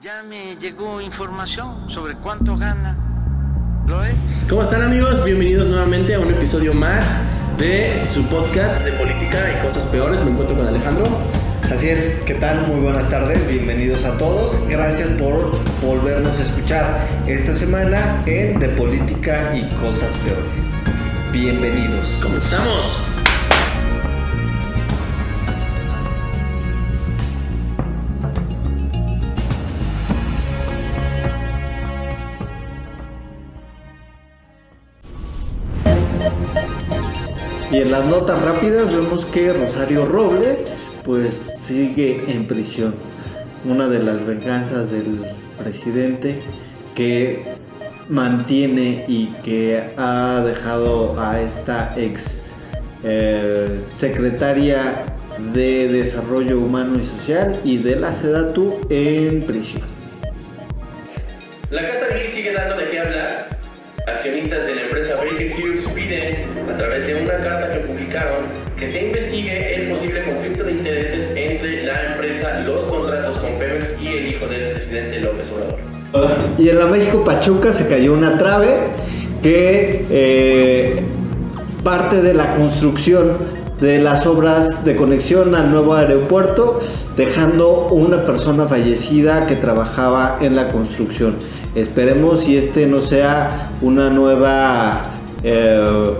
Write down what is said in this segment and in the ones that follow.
Ya me llegó información sobre cuánto gana Loe. ¿Cómo están amigos? Bienvenidos nuevamente a un episodio más de su podcast de política y cosas peores. Me encuentro con Alejandro. Así es, ¿qué tal? Muy buenas tardes, bienvenidos a todos. Gracias por volvernos a escuchar esta semana en De Política y Cosas Peores. Bienvenidos. Comenzamos. Y en las notas rápidas vemos que Rosario Robles pues sigue en prisión. Una de las venganzas del presidente que mantiene y que ha dejado a esta ex eh, secretaria de Desarrollo Humano y Social y de la SEDATU en prisión. La Casa Gris sigue dando de qué hablar. Accionistas de la empresa Baker piden, a través de una carta que publicaron, que se investigue el posible conflicto de intereses entre la empresa, los contratos con Pemex y el hijo del presidente López Obrador. Y en la México Pachuca se cayó una trave que eh, parte de la construcción de las obras de conexión al nuevo aeropuerto, dejando una persona fallecida que trabajaba en la construcción. Esperemos si este no sea una nueva eh,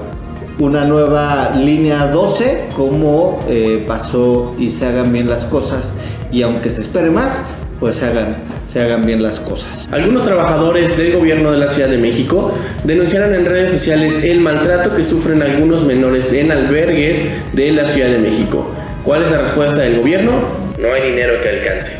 una nueva línea 12 como eh, pasó y se hagan bien las cosas y aunque se espere más pues se hagan se hagan bien las cosas. Algunos trabajadores del gobierno de la Ciudad de México denunciaron en redes sociales el maltrato que sufren algunos menores en albergues de la Ciudad de México. ¿Cuál es la respuesta del gobierno? No hay dinero que alcance.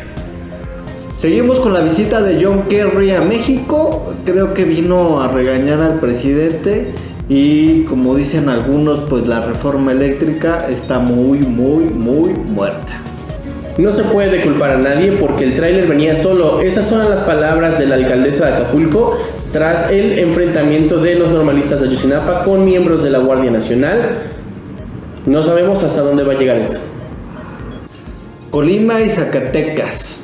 Seguimos con la visita de John Kerry a México. Creo que vino a regañar al presidente y como dicen algunos, pues la reforma eléctrica está muy, muy, muy muerta. No se puede culpar a nadie porque el tráiler venía solo. Esas son las palabras de la alcaldesa de Acapulco tras el enfrentamiento de los normalistas de Ayotzinapa con miembros de la Guardia Nacional. No sabemos hasta dónde va a llegar esto. Colima y Zacatecas.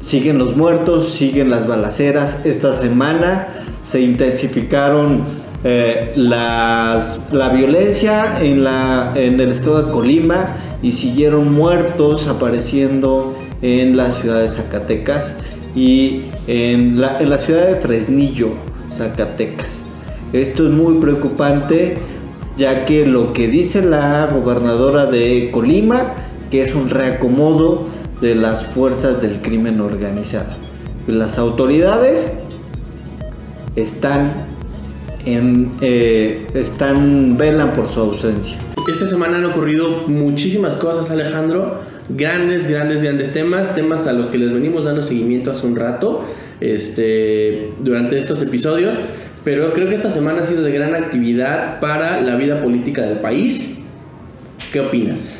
Siguen los muertos, siguen las balaceras. Esta semana se intensificaron eh, las, la violencia en, la, en el estado de Colima y siguieron muertos apareciendo en la ciudad de Zacatecas y en la, en la ciudad de Fresnillo, Zacatecas. Esto es muy preocupante ya que lo que dice la gobernadora de Colima, que es un reacomodo de las fuerzas del crimen organizado. Las autoridades están en, eh, están velan por su ausencia. Esta semana han ocurrido muchísimas cosas, Alejandro. Grandes, grandes, grandes temas, temas a los que les venimos dando seguimiento hace un rato, este, durante estos episodios. Pero creo que esta semana ha sido de gran actividad para la vida política del país. ¿Qué opinas?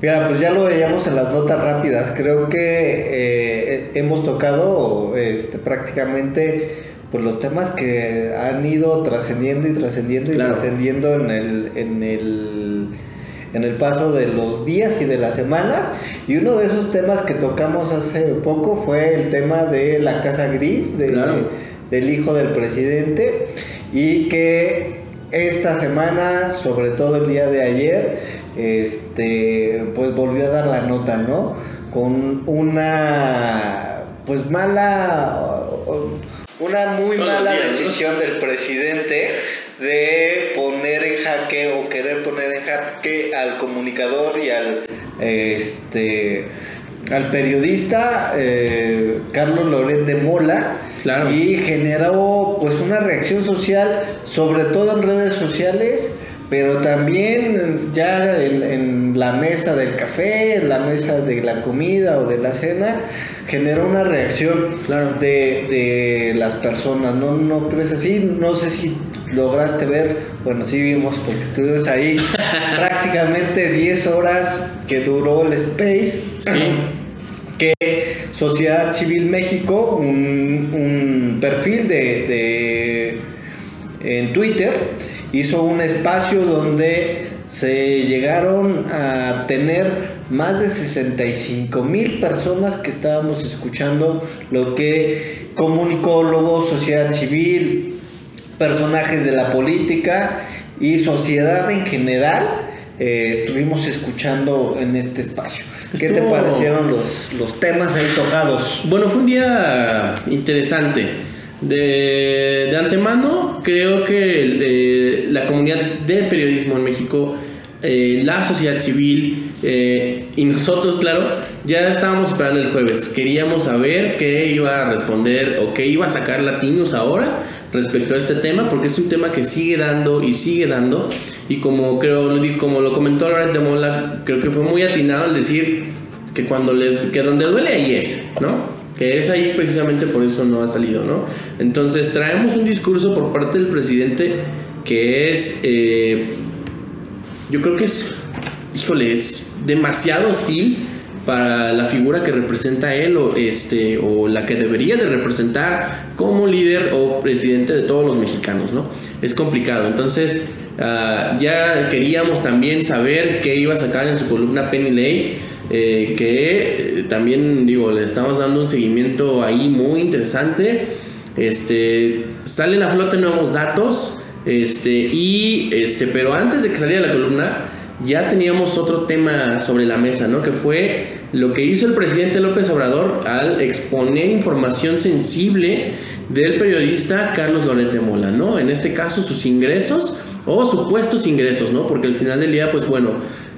Mira, pues ya lo veíamos en las notas rápidas. Creo que eh, hemos tocado este, prácticamente pues, los temas que han ido trascendiendo y trascendiendo y Claro. trascendiendo en el, en, el, en el paso de los días y de las semanas. Y uno de esos temas que tocamos hace poco fue el tema de la Casa Gris, de- Claro. del hijo del presidente. Y que esta semana, sobre todo el día de ayer, este, pues volvió a dar la nota, ¿no? Con una, pues mala, una muy Todos mala días, ¿no? decisión del presidente de poner en jaque o querer poner en jaque al comunicador y al, este, al periodista eh, Carlos Loret de Mola. Claro. Y generó pues una reacción social, sobre todo en redes sociales, pero también ya en, en la mesa del café, en la mesa de la comida o de la cena, generó una reacción Claro. de, de las personas. ¿No, ¿No crees así? No sé si lograste ver, bueno, sí vimos porque estuvimos ahí prácticamente 10 horas que duró el space. Sí. que Sociedad Civil México, un, un perfil de, de- en Twitter, hizo un espacio donde se llegaron a tener más de 65 mil personas que estábamos escuchando lo que comunicólogos, sociedad civil, personajes de la política y sociedad en general eh, estuvimos escuchando en este espacio. ¿Qué te parecieron los, los temas ahí tocados? Bueno, fue un día interesante. De, de antemano, creo que eh, la comunidad del periodismo en México, eh, la sociedad civil eh, y nosotros, claro, ya estábamos esperando el jueves. Queríamos saber qué iba a responder o qué iba a sacar Latinos ahora respecto a este tema, porque es un tema que sigue dando y sigue dando. Y como creo, como lo comentó Loret de Mola, creo que fue muy atinado al decir que cuando le, que donde duele ahí es, ¿no? Que es ahí precisamente por eso no ha salido, ¿no? Entonces traemos un discurso por parte del presidente que es, eh, yo creo que es, híjole, es demasiado hostil para la figura que representa él o, este, o la que debería de representar como líder o presidente de todos los mexicanos, ¿no? Es complicado. Entonces, ah, ya queríamos también saber qué iba a sacar en su columna Penny Lay, eh, que también, digo, le estamos dando un seguimiento ahí muy interesante. Este, salen a flote nuevos datos, este, y, este, pero antes de que saliera la columna, ya teníamos otro tema sobre la mesa, ¿no? Que fue lo que hizo el presidente López Obrador al exponer información sensible del periodista Carlos Lorete Mola, ¿no? En este caso sus ingresos o supuestos ingresos, ¿no? Porque al final del día, pues bueno,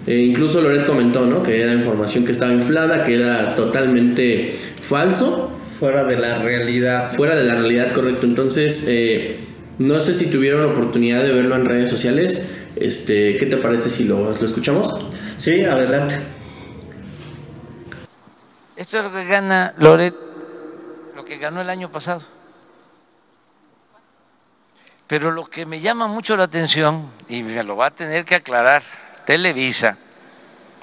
eh, incluso Loret comentó, ¿no? Que era información que estaba inflada, que era totalmente falso. Fuera de la realidad. Fuera de la realidad, correcto. Entonces, eh, no sé si tuvieron la oportunidad de verlo en redes sociales. Este, ¿Qué te parece si lo, lo escuchamos? Sí, adelante. Esto es lo que gana Loret, lo que ganó el año pasado. Pero lo que me llama mucho la atención, y me lo va a tener que aclarar Televisa,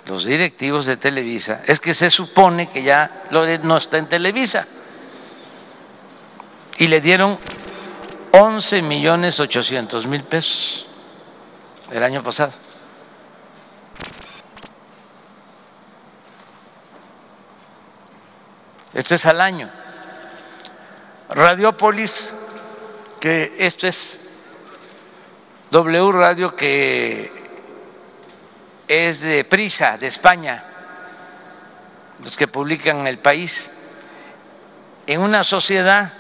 los directivos de Televisa, es que se supone que ya Loret no está en Televisa. Y le dieron 11 millones 800 mil pesos el año pasado. Esto es al año. Radiopolis, que esto es W Radio, que es de Prisa, de España, los que publican El País, en una sociedad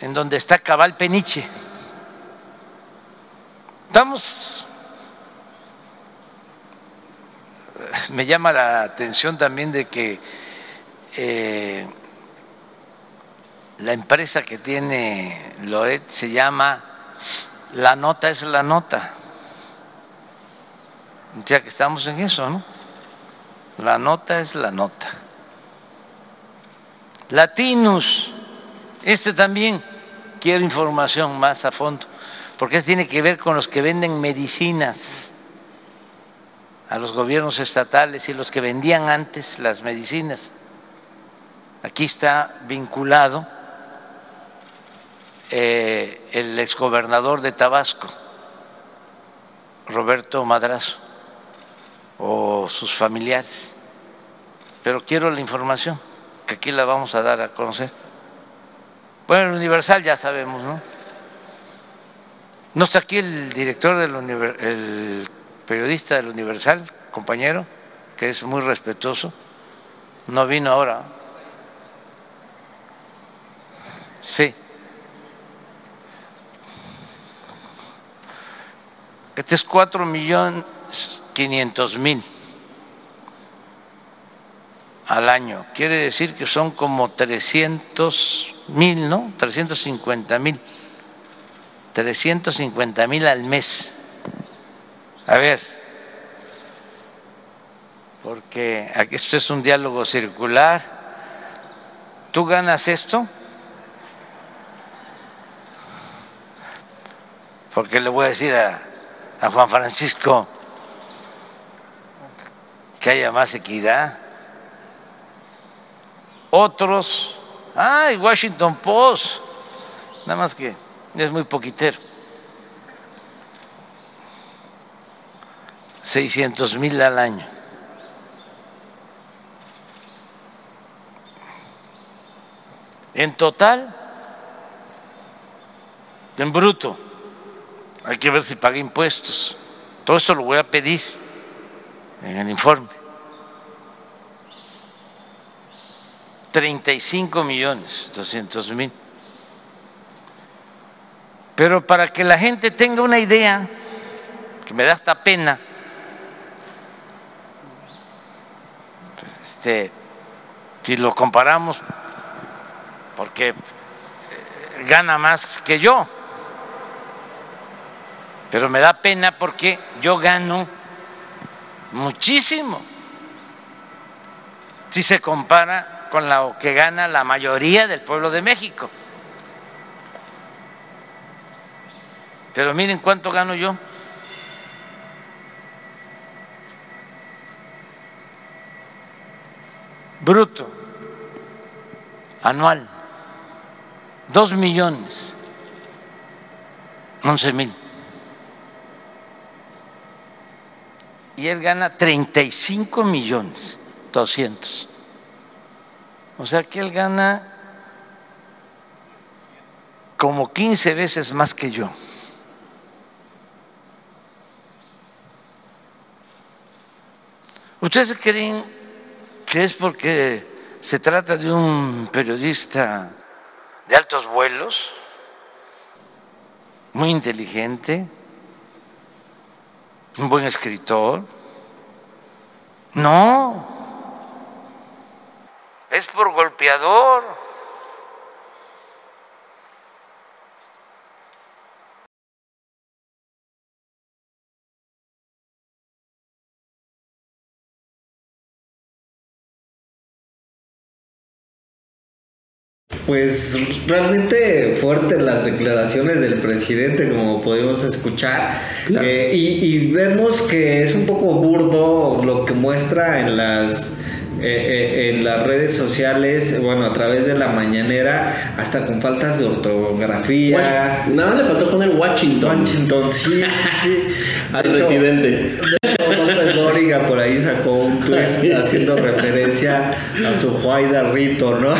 en donde está Cabal Peniche. Estamos, me llama la atención también de que eh, la empresa que tiene Loret se llama La Nota es la Nota. O sea que estamos en eso, ¿no? La nota es la nota. Latinos, este también quiero información más a fondo, porque esto tiene que ver con los que venden medicinas a los gobiernos estatales y los que vendían antes las medicinas. Aquí está vinculado eh, el exgobernador de Tabasco, Roberto Madrazo, o sus familiares. Pero quiero la información, que aquí la vamos a dar a conocer. Bueno, el Universal ya sabemos, ¿no? No está aquí el director del el periodista del Universal, compañero, que es muy respetuoso. No vino ahora. Sí. Este es cuatro millones quinientos mil al año. Quiere decir que son como 300 mil, ¿no? 350 mil. 350 mil al mes. A ver, porque esto es un diálogo circular. ¿Tú ganas esto? Porque le voy a decir a, a Juan Francisco que haya más equidad otros, ay, Washington Post, nada más que es muy poquitero. 600 mil al año. En total, en bruto, hay que ver si paga impuestos. Todo esto lo voy a pedir en el informe. 35 millones 200 mil. Pero para que la gente tenga una idea, que me da hasta pena, este, si lo comparamos, porque eh, gana más que yo, pero me da pena porque yo gano muchísimo si se compara con lo que gana la mayoría del pueblo de México. Pero miren cuánto gano yo. Bruto, anual, dos millones, once mil. Y él gana 35 millones, 200. O sea que él gana como 15 veces más que yo. ¿Ustedes creen que es porque se trata de un periodista de altos vuelos, muy inteligente, un buen escritor? No, es por golpeador. Pues realmente fuertes las declaraciones del presidente, como podemos escuchar. Eh, y, y, vemos que es un poco burdo lo que muestra en las eh, eh, en las redes sociales, bueno, a través de la mañanera, hasta con faltas de ortografía. Nada le faltó poner Washington. Washington, sí, sí, Al presidente. De hecho, López Dóriga por ahí sacó un tweet haciendo referencia a su Juaida Rito, ¿no?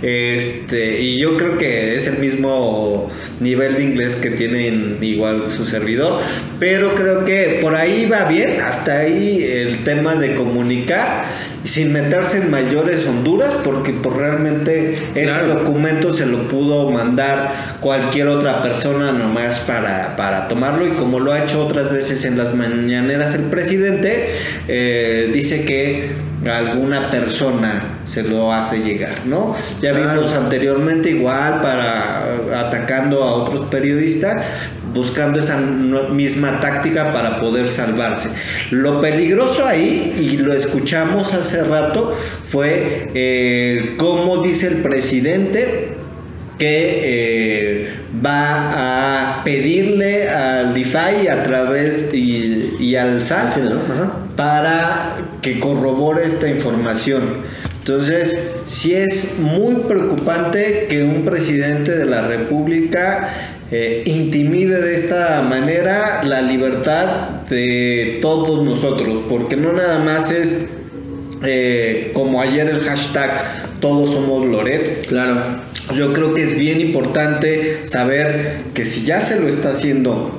Este, y yo creo que es el mismo nivel de inglés que tienen igual su servidor, pero creo que por ahí va bien, hasta ahí el tema de comunicar sin meterse en mayores Honduras, porque pues, realmente ese documento se lo pudo mandar cualquier otra persona nomás para, para tomarlo y como lo ha hecho otras veces en las mañaneras el presidente, eh, dice que alguna persona se lo hace llegar, ¿no? Ya vimos anteriormente igual para atacando a otros periodistas, buscando esa misma táctica para poder salvarse. Lo peligroso ahí, y lo escuchamos hace rato, fue eh, cómo dice el presidente que eh, va a pedirle al DeFi a través y, al SAT para que corrobore esta información. Entonces, sí es muy preocupante que un presidente de la República eh, intimide de esta manera la libertad de todos nosotros, porque no nada más es eh, como ayer el hashtag todos somos Loret. Claro. Yo creo que es bien importante saber que si ya se lo está haciendo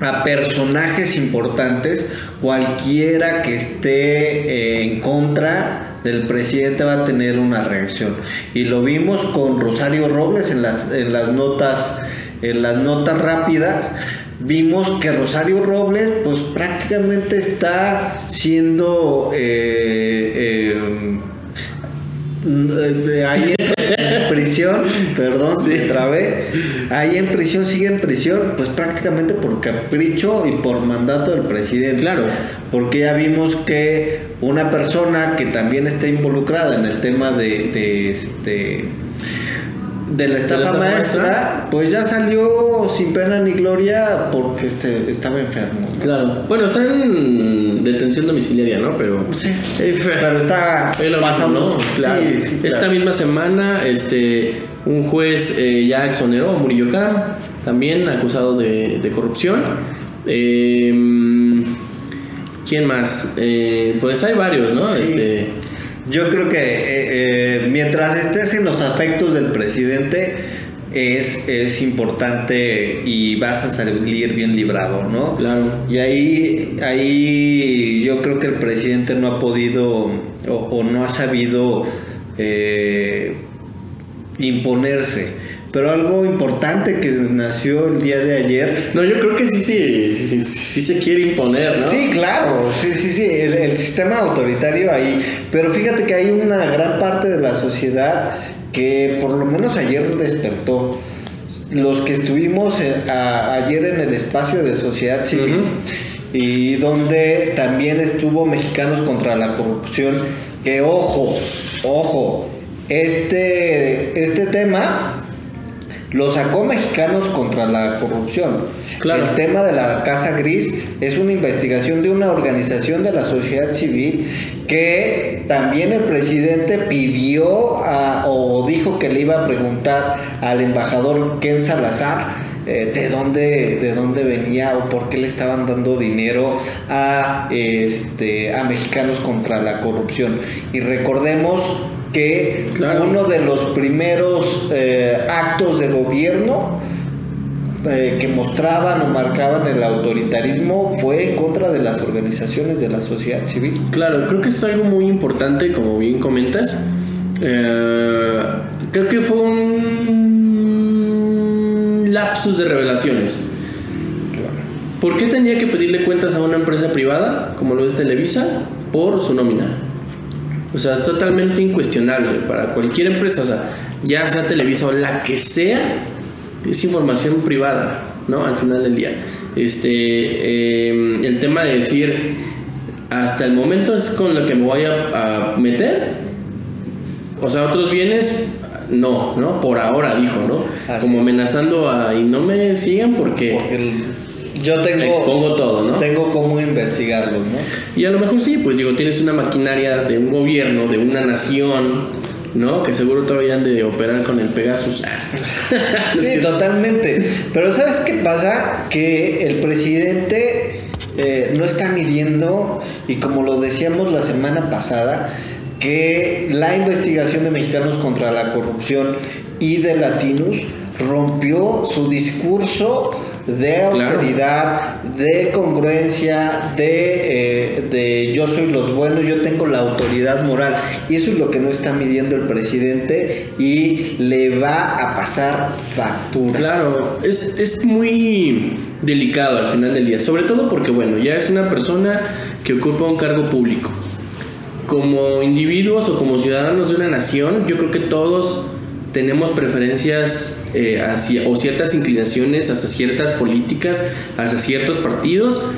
a personajes importantes, cualquiera que esté eh, en contra del presidente va a tener una reacción. Y lo vimos con Rosario Robles en las, en las notas en las notas rápidas, vimos que Rosario Robles pues prácticamente está siendo eh, eh, ahí en, prisión, perdón, sí. trabé, ahí en prisión, sigue en prisión, pues prácticamente por capricho y por mandato del presidente. Claro. Porque ya vimos que una persona que también está involucrada en el tema de, de este de la estafa, maestra, pues ya salió sin pena ni gloria porque se, estaba enfermo. Claro. Bueno, está en detención domiciliaria, ¿no? Pero. Sí. pero está pasando. Claro. Esta misma semana, este. Un juez eh, ya exoneró a Murillo Karam, también acusado de, de corrupción. Eh, ¿Quién más? Eh, pues hay varios, ¿no? Sí. Este, Yo creo que eh, eh, mientras estés en los afectos del presidente es, es importante y vas a salir bien librado, ¿no? Claro. Y ahí, ahí yo creo que el presidente no ha podido o, o no ha sabido eh, imponerse. Pero algo importante que nació el día de ayer no, yo creo que sí, sí, sí se quiere imponer, ¿no? Sí, claro, sí, sí, sí, el, el sistema autoritario ahí. Pero fíjate que hay una gran parte de la sociedad que por lo menos ayer despertó. Los que estuvimos eh, a- ayer en el espacio de sociedad civil Ujú. y donde también estuvo Mexicanos contra la corrupción, que ojo, ojo, este, este tema lo sacó Mexicanos contra la corrupción. Claro. El tema de la Casa Gris es una investigación de una organización de la sociedad civil que también el presidente pidió a- o dijo que le iba a preguntar al embajador Ken Salazar eh, de dónde de dónde venía o por qué le estaban dando dinero a este a mexicanos contra la corrupción y recordemos que Claro. uno de los primeros eh, actos de gobierno eh, que mostraban o marcaban el autoritarismo fue en contra de las organizaciones de la sociedad civil. Claro, creo que es algo muy importante, como bien comentas. Eh, creo que fue un lapsus de revelaciones. ¿Por qué tenía que pedirle cuentas a una empresa privada, como lo es Televisa, por su nómina? O sea, es totalmente incuestionable para cualquier empresa, o sea, ya sea Televisa o la que sea, es información privada, ¿no? Al final del día. Este, eh, el tema de decir, hasta el momento es con lo que me voy a, a meter, o sea, otros bienes, no, ¿no? Por ahora, dijo, ¿no? Así Como amenazando a, y no me sigan porque... Porque el- yo tengo, Expongo todo, ¿no? tengo cómo investigarlo, ¿no? Y a lo mejor sí, pues digo, tienes una maquinaria de un gobierno, de una nación, ¿no? Que seguro todavía han de operar con el Pegasus. Sí, totalmente. Pero ¿sabes qué pasa? Que el presidente eh, no está midiendo, y como lo decíamos la semana pasada, que la investigación de mexicanos contra la corrupción y de Latinus rompió su discurso de Claro. autoridad, de congruencia, de, eh, de yo soy los buenos, yo tengo la autoridad moral. Y eso es lo que no está midiendo el presidente y le va a pasar factura. Claro, es, es muy delicado al final del día, sobre todo porque, bueno, ya es una persona que ocupa un cargo público. Como individuos o como ciudadanos de una nación, yo creo que todos tenemos preferencias eh, hacia, o ciertas inclinaciones hacia ciertas políticas, hacia ciertos partidos.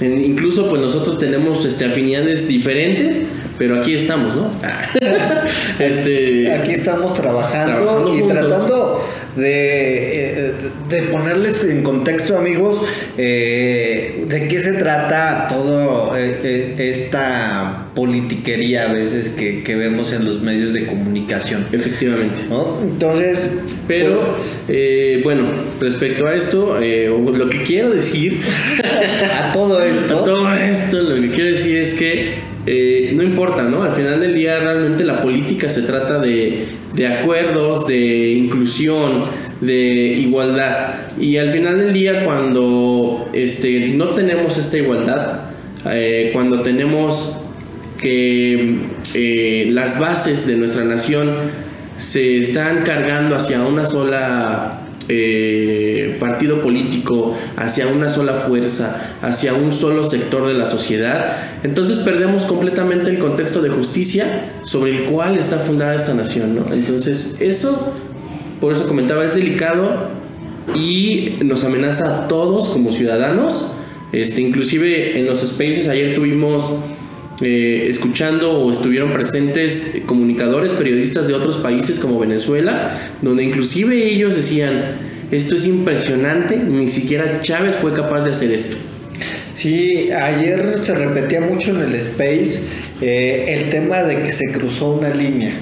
En- incluso pues nosotros tenemos este, afinidades diferentes, pero aquí estamos, ¿no? este, Aquí estamos trabajando, Trabajando y juntos. tratando de, eh, de ponerles en contexto, amigos, eh, de qué se trata todo eh, esta politiquería a veces que, que vemos en los medios de comunicación. efectivamente. ¿no? Entonces, Pero, eh, bueno, respecto a esto, eh, lo que quiero decir, a todo a esto, todo esto, lo que quiero decir es que eh, no importa, ¿no? Al final del día realmente la política se trata de, acuerdos, de inclusión, de igualdad. Y al final del día cuando este, no tenemos esta igualdad, eh, cuando tenemos que eh, las bases de nuestra nación se están cargando hacia una sola eh, partido político, hacia una sola fuerza, hacia un solo sector de la sociedad, entonces perdemos completamente el contexto de justicia sobre el cual está fundada esta nación. Entonces eso, por eso comentaba, es delicado y nos amenaza a todos como ciudadanos. Este, inclusive en los spaces ayer tuvimos eh, escuchando o estuvieron presentes comunicadores, periodistas de otros países como Venezuela, donde inclusive ellos decían, esto es impresionante, ni siquiera Chávez fue capaz de hacer esto. Sí, ayer se repetía mucho en el Space eh, el tema de que se cruzó una línea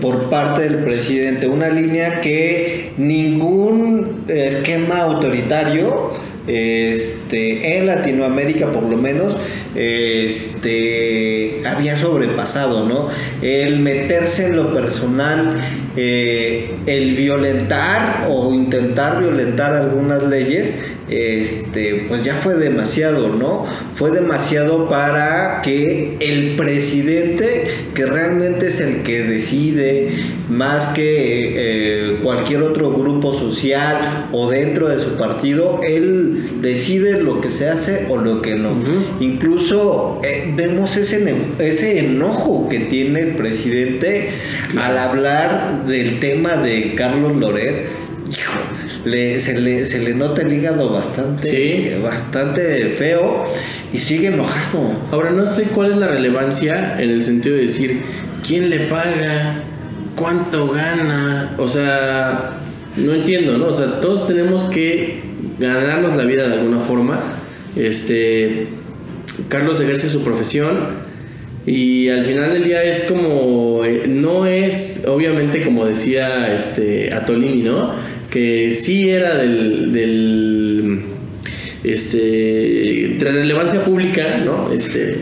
por parte del presidente, una línea que ningún esquema autoritario este, en Latinoamérica por lo menos este, había sobrepasado, ¿no? El meterse en lo personal, eh, el violentar o intentar violentar algunas leyes, este, pues ya fue demasiado, ¿no? Fue demasiado para que el presidente, que realmente es el que decide, más que eh, cualquier otro grupo social o dentro de su partido, él decide lo que se hace o lo que no. Incluso eh, vemos ese, ese enojo que tiene el presidente al hablar del tema de Carlos Loret. Le, se, le, se le nota el hígado bastante, bastante feo y sigue enojado. Ahora no sé cuál es la relevancia en el sentido de decir quién le paga, cuánto gana, o sea, no entiendo, ¿no? O sea, todos tenemos que ganarnos la vida de alguna forma. Este, Carlos ejerce su profesión y al final del día es como, eh, no es, obviamente como decía este Atolini, ¿no? Que sí era del, del este, de relevancia pública, ¿no? Este,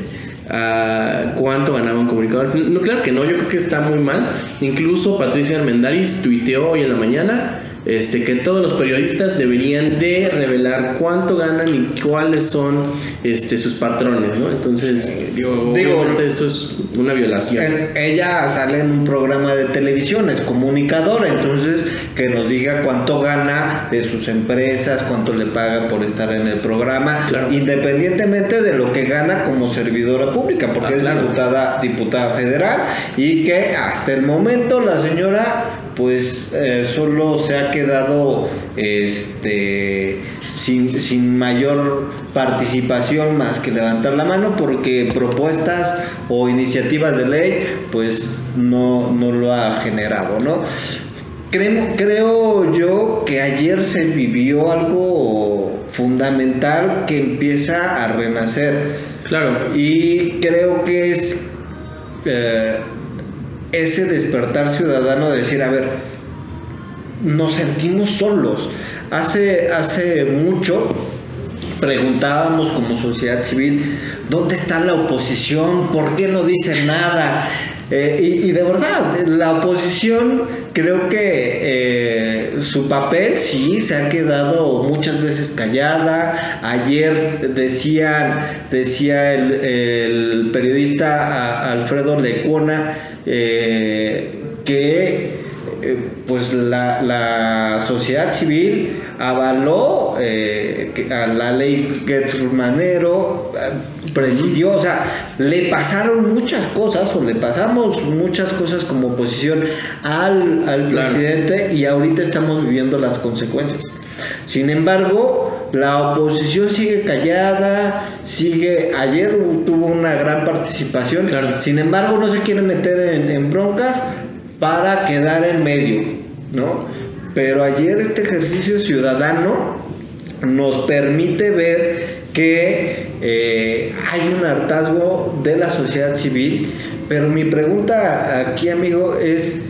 a cuánto ganaba un comunicador. No, claro que no, yo creo que está muy mal. Incluso Patricia Armendaris tuiteó hoy en la mañana este, que todos los periodistas deberían de revelar cuánto ganan y cuáles son este, sus patrones, ¿no? Entonces, digo, eso es una violación. Ella sale en un programa de televisión, es comunicadora, entonces que nos diga cuánto gana de sus empresas, cuánto le pagan por estar en el programa, independientemente de lo que gana como servidora pública, porque ah, es diputada, diputada federal y que hasta el momento la señora pues eh, solo se ha quedado este sin, mayor participación más que levantar la mano porque propuestas o iniciativas de ley pues no, no lo ha generado, ¿no? Creo, creo yo que ayer se vivió algo fundamental que empieza a renacer. Claro. Y creo que es eh, ese despertar ciudadano de decir, a ver, nos sentimos solos. Hace, hace mucho preguntábamos como sociedad civil, ¿dónde está la oposición? ¿Por qué no dicen nada? Eh, y, de verdad, la oposición creo que eh, su papel sí se ha quedado muchas veces callada. Ayer decían, decía el, periodista Alfredo Lecuna eh, que pues la, sociedad civil avaló a la ley Getz-Manero, presidió, o sea, le pasaron muchas cosas o le pasamos muchas cosas como oposición al, presidente y ahorita estamos viviendo las consecuencias. Sin embargo, la oposición sigue callada, sigue, ayer tuvo una gran participación, sin embargo no se quiere meter en, en broncas para quedar en medio, ¿no? Pero ayer este ejercicio ciudadano nos permite ver que eh, hay un hartazgo de la sociedad civil, pero mi pregunta aquí, amigo, es,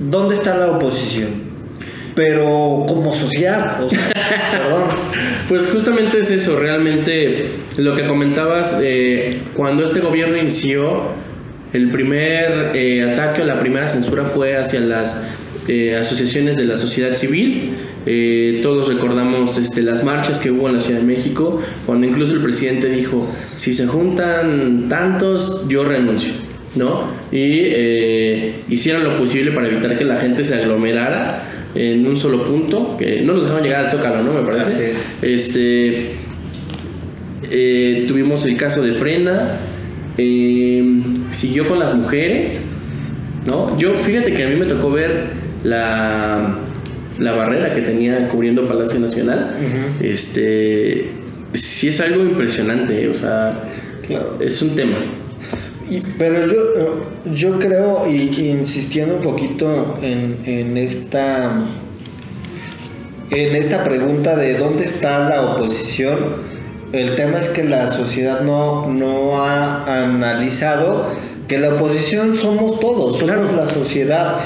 ¿dónde está la oposición? Pero como sociedad, perdón. Pues justamente es eso, realmente lo que comentabas, eh, cuando este gobierno inició, el primer eh, ataque o la primera censura fue hacia las asociaciones de la sociedad civil, eh, todos recordamos este, las marchas que hubo en la Ciudad de México, cuando incluso el presidente dijo, si se juntan tantos, yo renuncio, ¿no? Y eh, hicieron lo posible para evitar que la gente se aglomerara en un solo punto, que no nos dejaban llegar al Zócalo, ¿no? Me parece. Este, eh, tuvimos el caso de Frena, siguió con las mujeres, ¿no? Yo, fíjate que a mí me tocó ver la la barrera que tenía cubriendo Palacio Nacional, este, sí es algo impresionante, o sea, es un tema. Pero yo, yo creo, y, insistiendo un poquito en, en, esta en esta pregunta de dónde está la oposición, el tema es que la sociedad no, no ha analizado que la oposición somos todos, somos la sociedad,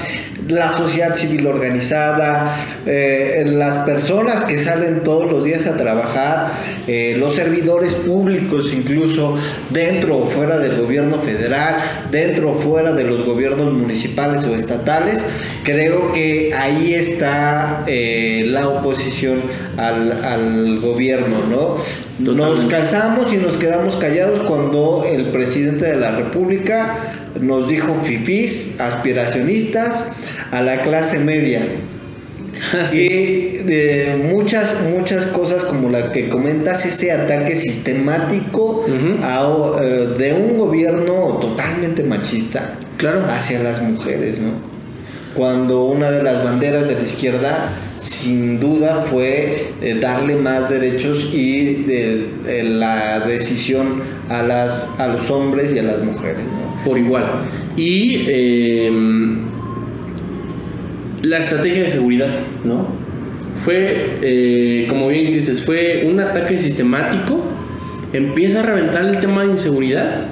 la sociedad civil organizada, eh, las personas que salen todos los días a trabajar, eh, los servidores públicos incluso dentro o fuera del gobierno federal, dentro o fuera de los gobiernos municipales o estatales, creo que ahí está eh, la oposición al, al gobierno, ¿no? Nos cansamos y nos quedamos callados cuando el presidente de la República nos dijo fifís, aspiracionistas, a la clase media. Así. Y eh, muchas, muchas cosas como la que comentas, ese ataque sistemático a, eh, de un gobierno totalmente machista Claro. hacia las mujeres, ¿no? Cuando una de las banderas de la izquierda, sin duda, fue eh, darle más derechos y de, de la decisión a, las, a los hombres y a las mujeres, ¿no? Por igual. Y eh, la estrategia de seguridad, ¿no? Fue, eh, como bien dices, fue un ataque sistemático. Empieza a reventar el tema de inseguridad.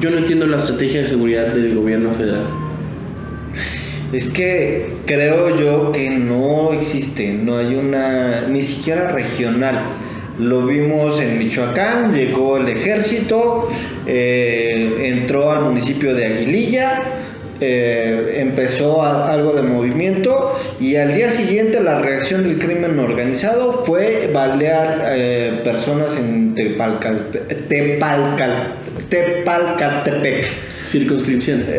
Yo no entiendo la estrategia de seguridad del gobierno federal. Es que creo yo que no existe, no hay una, ni siquiera regional. Lo vimos en Michoacán, llegó el ejército, eh, entró al municipio de Aguililla, eh, empezó a- algo de movimiento y al día siguiente la reacción del crimen organizado fue balear eh, personas en Tepalcal, Tepalcal, Tepalcatepec. Circunscripción.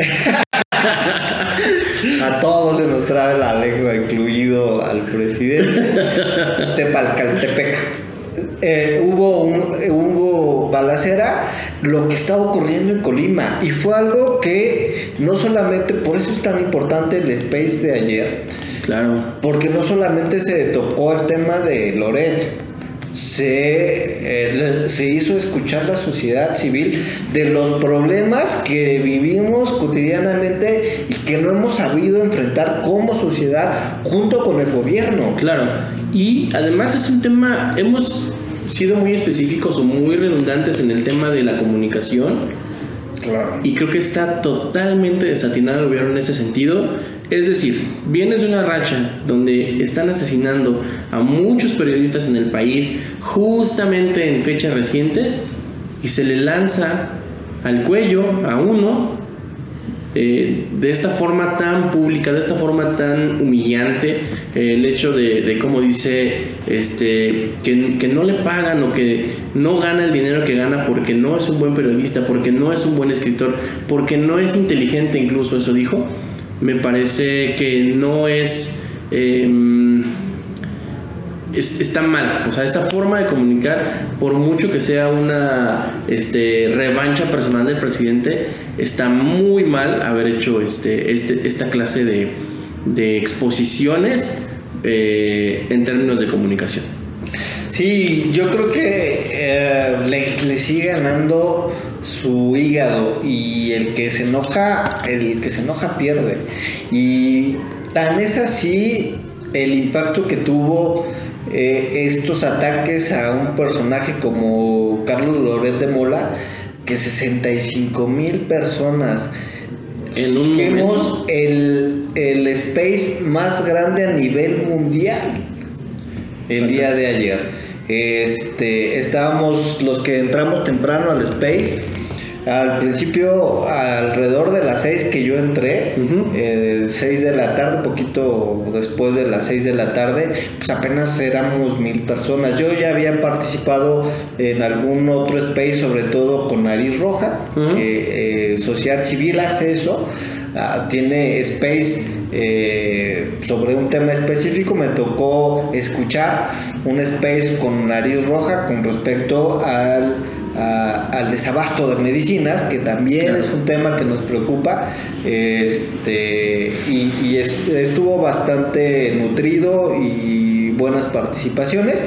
A todos se nos trae la lengua, incluido al presidente. Tepalcaltepec. Eh, hubo, un- eh, hubo balacera, lo que estaba ocurriendo en Colima. Y fue algo que no solamente, por eso es tan importante el space de ayer, Claro. porque no solamente se tocó el tema de Loret, se, eh, se hizo escuchar la sociedad civil de los problemas que vivimos cotidianamente y que no hemos sabido enfrentar como sociedad junto con el gobierno. Claro. Y además es un tema, hemos sido muy específicos o muy redundantes en el tema de la comunicación. Y creo que está totalmente desatinado el gobierno en ese sentido. Es decir, vienes de una racha donde están asesinando a muchos periodistas en el país, justamente en fechas recientes, y se le lanza al cuello a uno eh, de esta forma tan pública, de esta forma tan humillante, eh, el hecho de, de como dice, este, que, que no le pagan o que no gana el dinero que gana porque no es un buen periodista, porque no es un buen escritor, porque no es inteligente, incluso eso dijo, me parece que no es... em, es- está mal. O sea, esa forma de comunicar, por mucho que sea una este, revancha personal del presidente, está muy mal haber hecho este, este, esta clase de, exposiciones eh, en términos de comunicación. Sí, yo creo que eh, le sigue ganando su hígado y el que se enoja, el que se enoja pierde. Y tan es así el impacto que tuvo eh, estos ataques a un personaje como Carlos Loret de Mola, que 65 mil personas En un momento. el, el space más grande a nivel mundial el día de ayer. Este, estábamos los que entramos temprano al space. Al principio, alrededor de las 6 que yo entré, Ujú. eh, 6 de la tarde, poquito después de las 6 de la tarde, pues apenas éramos mil personas. Yo ya había participado en algún otro space, sobre todo con Nariz Roja, que eh, Sociedad Civil hace eso. Ah, tiene space eh, sobre un tema específico. Me tocó escuchar un space con nariz roja con respecto al, a- al desabasto de medicinas, que también Claro. es un tema que nos preocupa. Este, y y es- estuvo bastante nutrido y buenas participaciones.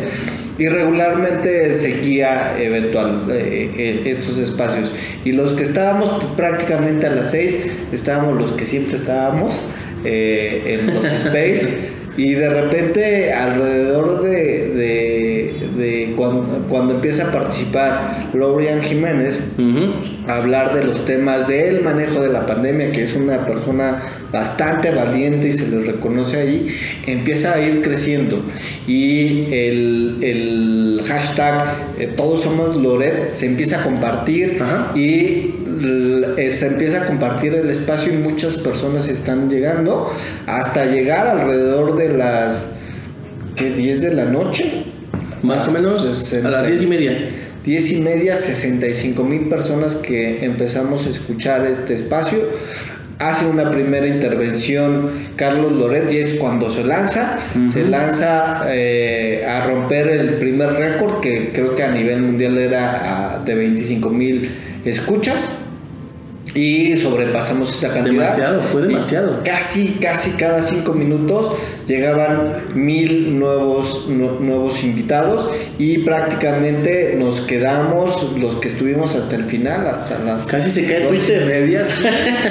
Y regularmente seguía eventual eh, eh, estos espacios. Y los que estábamos prácticamente a las 6, estábamos los que siempre estábamos eh, en los space. Y de repente alrededor de, de, de cuando, cuando empieza a participar Lorian Jiménez, a hablar de los temas del manejo de la pandemia, que es una persona bastante valiente y se le reconoce ahí, empieza a ir creciendo. Y el, el hashtag eh, Todos Somos Loret se empieza a compartir y eh, se empieza a compartir el espacio y muchas personas están llegando hasta llegar alrededor de las ¿qué, 10 de la noche. Más o menos a las 10 y media. 10 y media, 65 mil personas que empezamos a escuchar este espacio. Hace una primera intervención Carlos Loret y es cuando se lanza, se lanza eh, a romper el primer récord que creo que a nivel mundial era ah, de 25 mil escuchas y sobrepasamos esa cantidad. Demasiado, fue demasiado. casi, casi cada cinco minutos llegaban mil nuevos, nuevos invitados y prácticamente nos quedamos los que estuvimos hasta el final, hasta las casi se cae Twitter medias.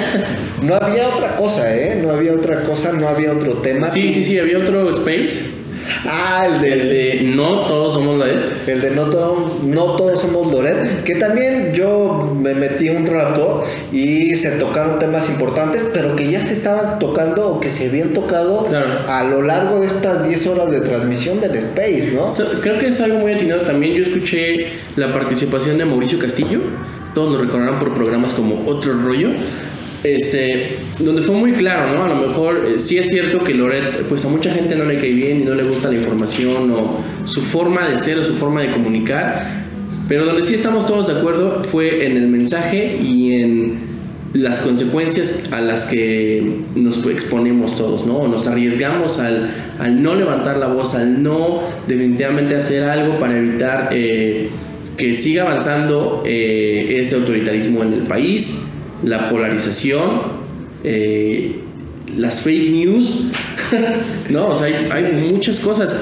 no había otra cosa, ¿eh? No había otra cosa, no había otro tema. Sí, sí, sí, había otro space Ah, el de, No todos somos Loret. El de No, no todos somos Loret. Que también yo me metí un rato y se tocaron temas importantes, pero que ya se estaban tocando o que se habían tocado a lo largo de estas 10 horas de transmisión del Space, ¿no? Creo que es algo muy atinado también. Yo escuché la participación de Mauricio Castillo. Todos lo recordarán por programas como Otro Rollo este, donde fue muy claro, ¿no? A lo mejor eh, sí es cierto que Loret, pues a mucha gente no le cae bien y no le gusta la información o su forma de ser o su forma de comunicar, pero donde sí estamos todos de acuerdo fue en el mensaje y en las consecuencias a las que nos exponemos todos, ¿no? Nos arriesgamos al, al no levantar la voz, al no definitivamente hacer algo para evitar eh, que siga avanzando eh, ese autoritarismo en el país la polarización, eh, las fake news, no, o sea, hay, muchas cosas.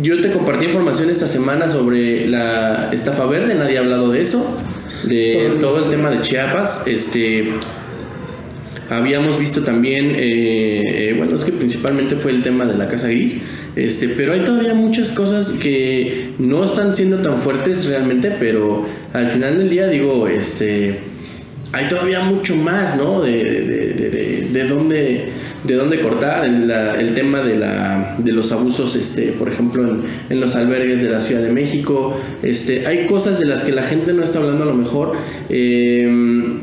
Yo te compartí información esta semana sobre la estafa verde, nadie ha hablado de eso, de todo el tema de Chiapas. Este, habíamos visto también, eh, eh, bueno, es que principalmente fue el tema de la Casa Gris, este, pero hay todavía muchas cosas que no están siendo tan fuertes realmente, pero al final del día digo, este hay todavía mucho más, ¿no? De, de, de, dónde, de dónde cortar el, tema de, la, de los abusos, este, por ejemplo, en, los albergues de la Ciudad de México. Este, hay cosas de las que la gente no está hablando a lo mejor. Em,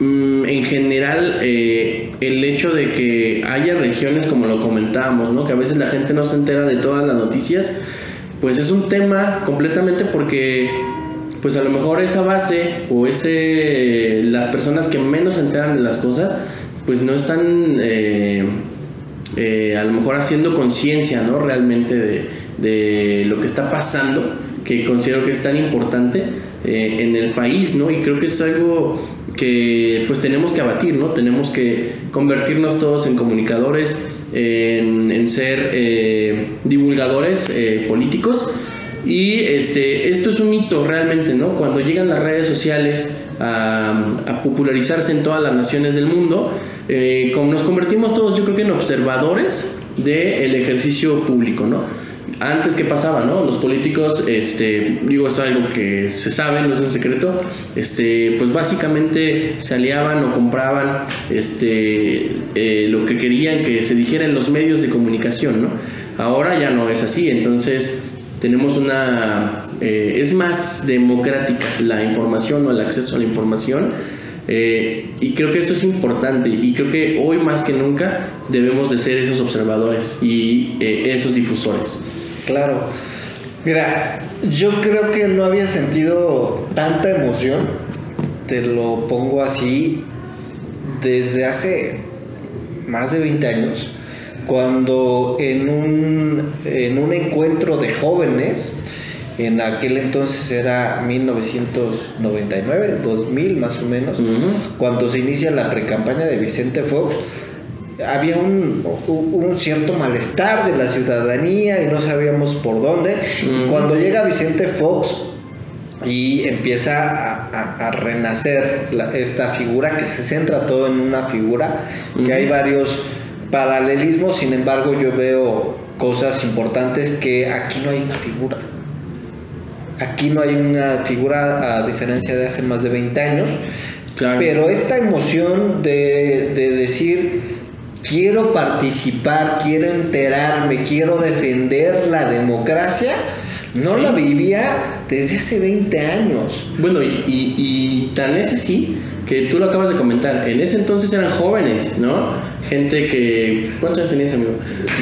mm, en general, eh, el hecho de que haya regiones, como lo comentábamos, ¿no? que a veces la gente no se entera de todas las noticias, pues es un tema completamente porque pues a lo mejor esa base o ese las personas que menos se enteran de las cosas pues no están eh, eh, a lo mejor haciendo conciencia no realmente de, lo que está pasando que considero que es tan importante eh, en el país no y creo que es algo que pues tenemos que abatir no tenemos que convertirnos todos en comunicadores en ser divulgadores políticos y este, esto es un mito realmente, ¿no? Cuando llegan las redes sociales a, popularizarse en todas las naciones del mundo, eh, como nos convertimos todos, yo creo que en observadores del ejercicio público, ¿no? Antes, ¿qué pasaba, no? Los políticos, este, digo, es algo que se sabe, no es un secreto, este, pues básicamente se aliaban o compraban este, eh, lo que querían que se dijera en los medios de comunicación, ¿no? Ahora ya no es así, entonces tenemos una... Eh, es más democrática la información o el acceso a la información. Eh, y creo que esto es importante y creo que hoy más que nunca debemos de ser esos observadores y eh, esos difusores. Claro. Mira, yo creo que no había sentido tanta emoción, te lo pongo así, desde hace más de 20 años cuando en un, en un encuentro de jóvenes, en aquel entonces era 1999, 2000 más o menos, cuando se inicia la precampaña de Vicente Fox, había un, un, cierto malestar de la ciudadanía y no sabíamos por dónde. cuando llega Vicente Fox y empieza a, renacer esta figura, que se centra todo en una figura, que hay varios paralelismo, sin embargo, yo veo cosas importantes que aquí no hay una figura. aquí no hay una figura a diferencia de hace más de 20 años, pero esta emoción de, de decir quiero participar, quiero enterarme, quiero defender la democracia, no la vivía desde hace 20 años. Bueno, y, y, tan ese sí, que tú lo acabas de comentar, en ese entonces eran jóvenes, ¿no? Gente que... ¿Cuántos años tenías, amigo?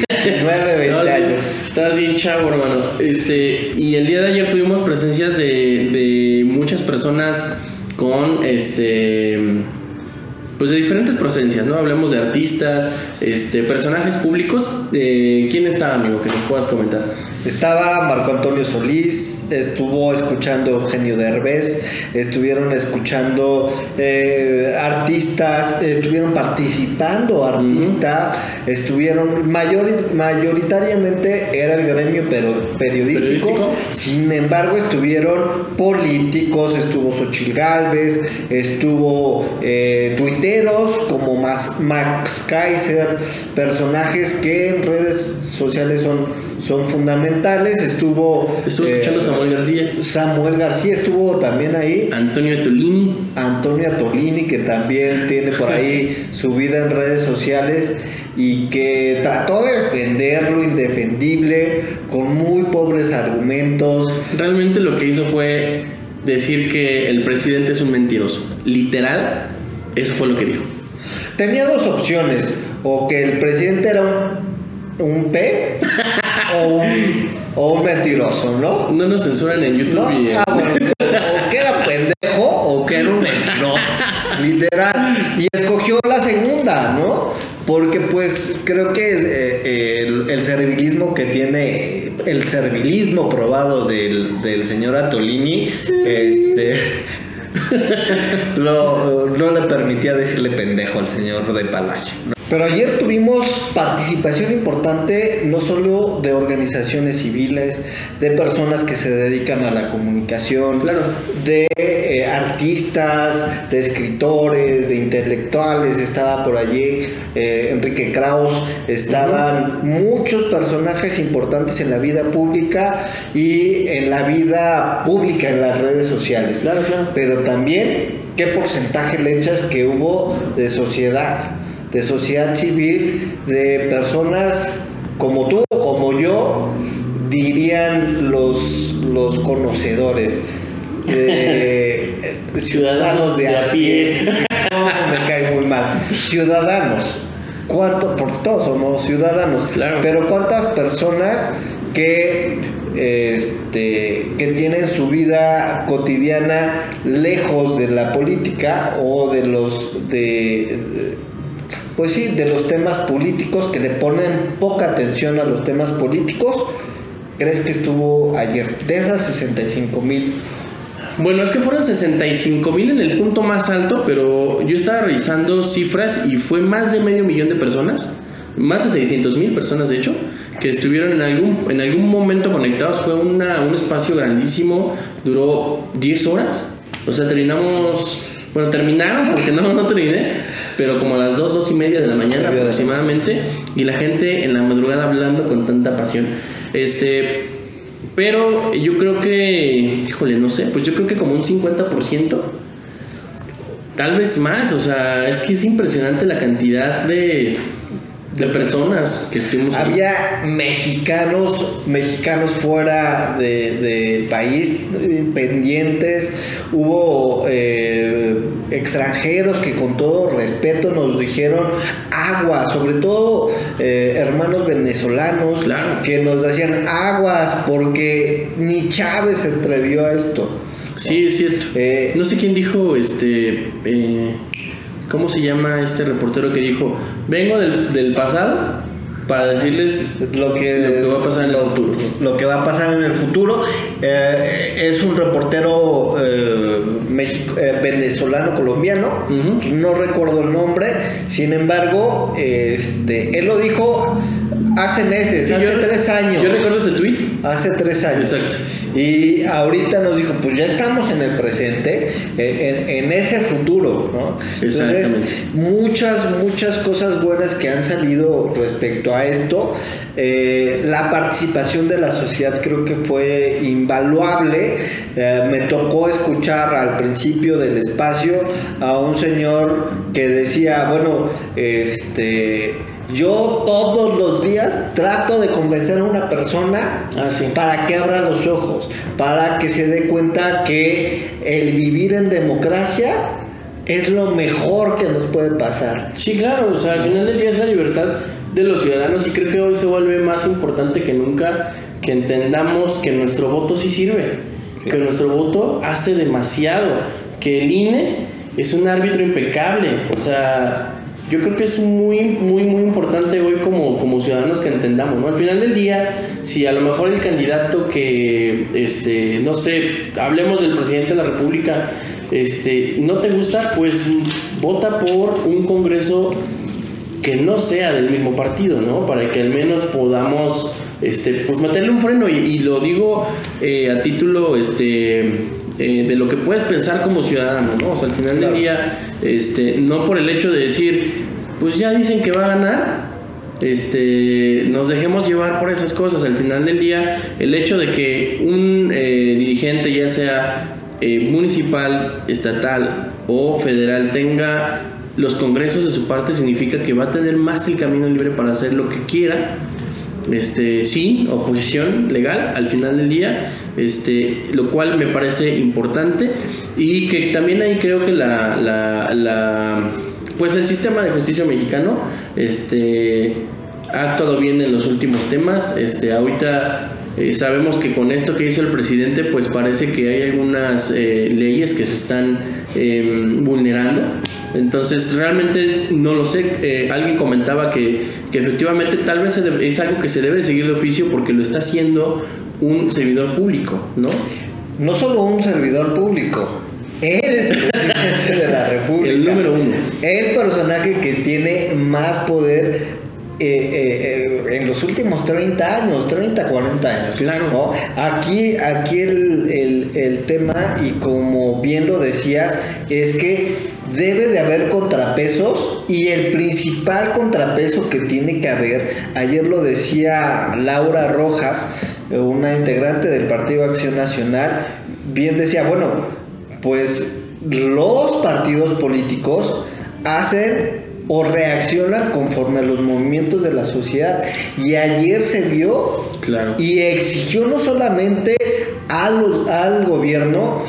9, 20 años. Estabas bien chavo, hermano. Este, y el día de ayer tuvimos presencias de, de muchas personas con este pues de diferentes procedencias, ¿no? Hablemos de artistas, este, personajes públicos. Eh, ¿Quién está, amigo, que nos puedas comentar? Estaba Marco Antonio Solís, estuvo escuchando Eugenio Derbez, estuvieron escuchando eh, artistas, estuvieron participando artistas, estuvieron mayor, mayoritariamente era el gremio pero periodístico, sin embargo estuvieron políticos, estuvo Xochil Galvez, estuvo eh, tuiteros como Max Kaiser, personajes que en redes sociales son son fundamentales. Estuvo. Estuvo escuchando a eh, Samuel García. Samuel García estuvo también ahí. Antonio Tolini. Antonio Tolini, que también tiene por ahí su vida en redes sociales y que trató de defender lo indefendible con muy pobres argumentos. Realmente lo que hizo fue decir que el presidente es un mentiroso. Literal, eso fue lo que dijo. Tenía dos opciones, o que el presidente era un un P o un, mentiroso, ¿no? No nos censuran en YouTube. Ah, o que era pendejo o que era un mentiroso, literal. Y escogió la segunda, ¿no? Porque pues creo que eh, el, servilismo que tiene, el servilismo probado del, señor Atolini, este, no le permitía decirle pendejo al señor de Palacio. Pero ayer tuvimos participación importante no solo de organizaciones civiles, de personas que se dedican a la comunicación, de eh, artistas, de escritores, de intelectuales, estaba por allí eh, Enrique Kraus, estaban muchos personajes importantes en la vida pública y en la vida pública en las redes sociales. Pero también qué porcentaje le echas que hubo de sociedad de sociedad civil, de personas como tú, como yo, dirían los, los conocedores. ciudadanos de a pie. me cae muy mal. Ciudadanos. ¿Cuánto? Porque todos somos ciudadanos. Claro. Pero ¿cuántas personas que este, que tienen su vida cotidiana lejos de la política o de los de, pues sí, de los temas políticos, que le ponen poca atención a los temas políticos, crees que estuvo ayer? De esas 65 mil. Bueno, es que fueron 65 mil en el punto más alto, pero yo estaba revisando cifras y fue más de medio millón de personas, más de 600 mil personas de hecho, que estuvieron en algún, en algún momento conectados. Fue una, un espacio grandísimo, duró 10 horas. O sea, terminamos bueno, terminaron porque no, no terminé, pero como a las 2, 2 y media de la mañana aproximadamente, y la gente en la madrugada hablando con tanta pasión. Este, pero yo creo que, híjole, no sé, pues yo creo que como un 50%, tal vez más, o sea, es que es impresionante la cantidad de de personas que estuvimos había mexicanos mexicanos fuera del de país pendientes. Hubo eh, extranjeros que con todo respeto nos dijeron agua sobre todo eh, hermanos venezolanos que nos decían aguas porque ni Chávez se atrevió a esto. Sí es cierto. Eh, no sé quién dijo este ¿Cómo se llama este reportero que dijo, vengo del, pasado para decirles lo que, va a pasar en el futuro. Lo que va a pasar en el futuro. Eh, es un reportero eh, eh, venezolano colombiano, no recuerdo el nombre, sin embargo, este, él lo dijo hace meses, Sí, hace yo- tres años. Yo recuerdo ese tweet. Hace tres años. Exacto. Y ahorita nos dijo, pues ya estamos en el presente, eh, en, en ese futuro, ¿no? Exactamente. muchas, muchas cosas buenas que han salido respecto a esto. Eh, la participación de la sociedad creo que fue invaluable. Eh, me tocó escuchar al principio del espacio a un señor que decía, bueno, este... Yo todos los días trato de convencer a una persona Ah, sí. para que abra los ojos, para que se dé cuenta que el vivir en democracia es lo mejor que nos puede pasar. Sí, claro, o sea, al final del día es la libertad de los ciudadanos y creo que hoy se vuelve más importante que nunca que entendamos que nuestro voto sí sirve, que nuestro voto hace demasiado, que el INE es un árbitro impecable, o sea, yo creo que es muy, muy, muy importante hoy como, como ciudadanos que entendamos, ¿no? Al final del día, si a lo mejor el candidato que, este, no sé, hablemos del presidente de la República, este, no te gusta, pues vota por un Congreso que no sea del mismo partido, ¿no? Para que al menos podamos, este, pues meterle un freno y, y lo digo eh, a título, este, eh, de lo que puedes pensar como ciudadano, ¿no? O sea, al final del día, este, no por el hecho de decir, pues ya dicen que va a ganar, este, nos dejemos llevar por esas cosas. Al final del día, el hecho de que un eh, dirigente, ya sea eh, municipal, estatal o federal, tenga los congresos de su parte, significa que va a tener más el camino libre para hacer lo que quiera. Este, sí, oposición legal al final del día, este, lo cual me parece importante y que también ahí creo que la, la, la pues el sistema de justicia mexicano, este, ha actuado bien en los últimos temas. Este, ahorita eh, sabemos que con esto que hizo el presidente, pues parece que hay algunas eh, leyes que se están eh, vulnerando. Entonces, realmente no lo sé. Eh, alguien comentaba que, que efectivamente tal vez es algo que se debe de seguir de oficio porque lo está haciendo un servidor público, ¿no? No solo un servidor público, el presidente de la República. El número uno. El personaje que tiene más poder eh, eh, eh, en los últimos 30 años, 30, 40 años. Claro. ¿no? Aquí, aquí el, el- el tema, y como bien lo decías, es que debe de haber contrapesos y el principal contrapeso que tiene que haber, ayer lo decía Laura Rojas, eh, una integrante del Partido Acción Nacional, bien decía, bueno, pues los partidos políticos hacen o reaccionan conforme a los movimientos de la sociedad. Y ayer se vio Claro. y exigió no solamente a los- al gobierno,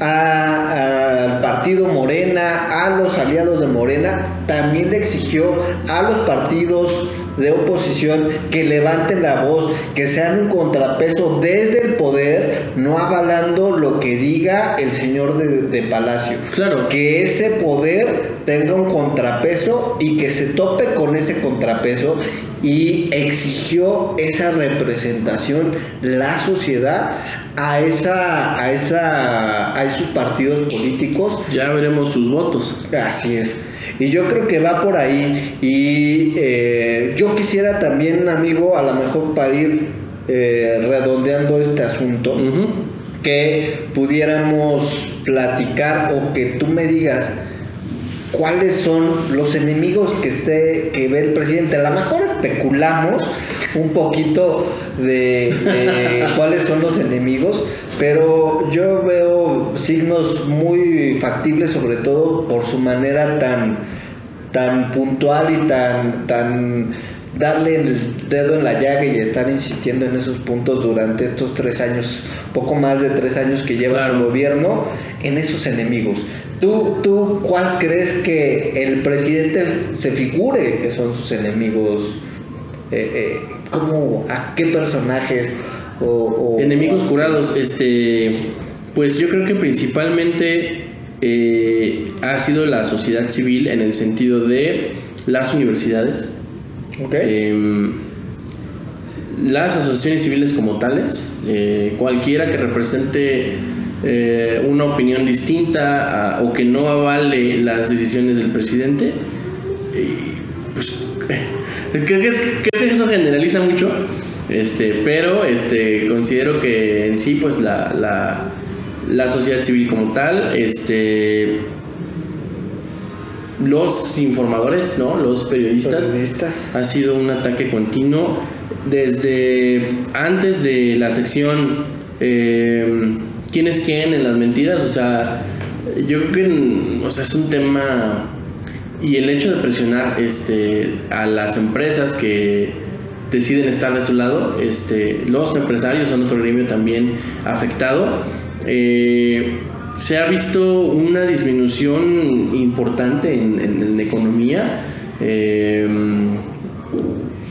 al partido Morena, a los aliados de Morena, también le exigió a los partidos de oposición que levanten la voz, que sean un contrapeso desde el poder, no avalando lo que diga el señor de, de Palacio. Claro. Que ese poder tenga un contrapeso y que se tope con ese contrapeso y exigió esa representación la sociedad a esa a esa a esos partidos políticos Ya veremos sus votos. Así es. Y yo creo que va por ahí. Y eh, yo quisiera también, amigo, a lo mejor para ir eh, redondeando este asunto, que pudiéramos platicar o que tú me digas cuáles son los enemigos que esté que ve el presidente. A lo mejor especulamos un poquito de, de cuáles son los enemigos, pero yo veo signos muy factibles, sobre todo por su manera tan tan puntual y tan tan darle el dedo en la llaga y estar insistiendo en esos puntos durante estos tres años, poco más de tres años que lleva Claro. su gobierno, en esos enemigos. ¿Tú, ¿Tú cuál crees que el presidente se figure que son sus enemigos? Eh, eh, ¿Cómo? ¿A qué personajes? O, o- Enemigos jurados, este, pues yo creo que principalmente eh, ha sido la sociedad civil en el sentido de las universidades, em, las asociaciones civiles como tales, eh, cualquiera que represente eh, una opinión distinta a- o que no avale las decisiones del presidente, pues creo, que es- creo que eso generaliza mucho, este, pero este, considero que en sí, pues la, la, la sociedad civil como tal, este, los informadores, ¿no? los periodistas, Periodistas. ha sido un ataque continuo desde antes de la sección eh, quién es quién en las mentiras, o sea, yo creo que o sea, es un tema y el hecho de presionar este, a las empresas que deciden estar de su lado, este, los empresarios son otro gremio también afectado. Eh, se ha visto una disminución importante en, en- en economía. Eh,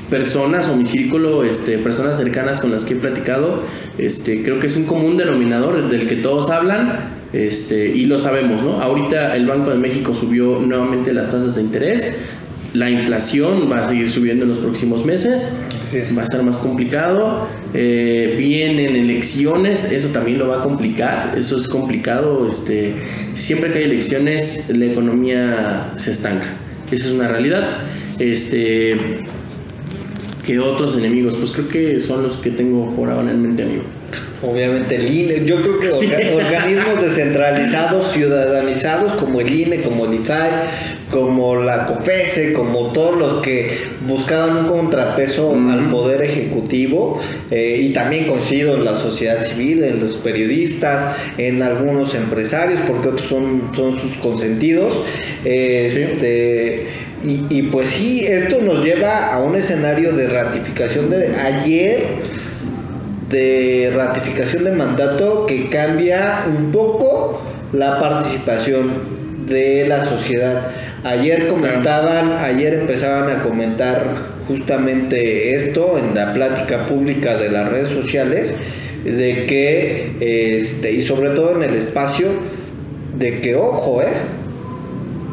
personas o mi círculo, este, personas cercanas con las que he platicado, este, creo que es un común denominador del que todos hablan, este, y lo sabemos, ¿no? Ahorita el Banco de México subió nuevamente las tasas de interés, la inflación va a seguir subiendo en los próximos meses, va a estar más complicado, eh, vienen elecciones, eso también lo va a complicar, eso es complicado, este, siempre que hay elecciones la economía se estanca, esa es una realidad. Este, que otros enemigos, pues creo que son los que tengo por ahora en mente, amigo. Obviamente el INE, yo creo que Sí. orga- organismos descentralizados, ciudadanizados como el INE, como el IFAI, como la COFESE, como todos los que buscaban un contrapeso al poder ejecutivo eh, y también coincido en la sociedad civil, en los periodistas, en algunos empresarios, porque otros son, son sus consentidos. eh, Sí. este, y, y pues sí, esto nos lleva a un escenario de ratificación de ayer de ratificación de mandato que cambia un poco la participación de la sociedad. Ayer comentaban, ayer empezaban a comentar justamente esto en la plática pública de las redes sociales, de que, este, y sobre todo en el espacio, de que, ojo, eh,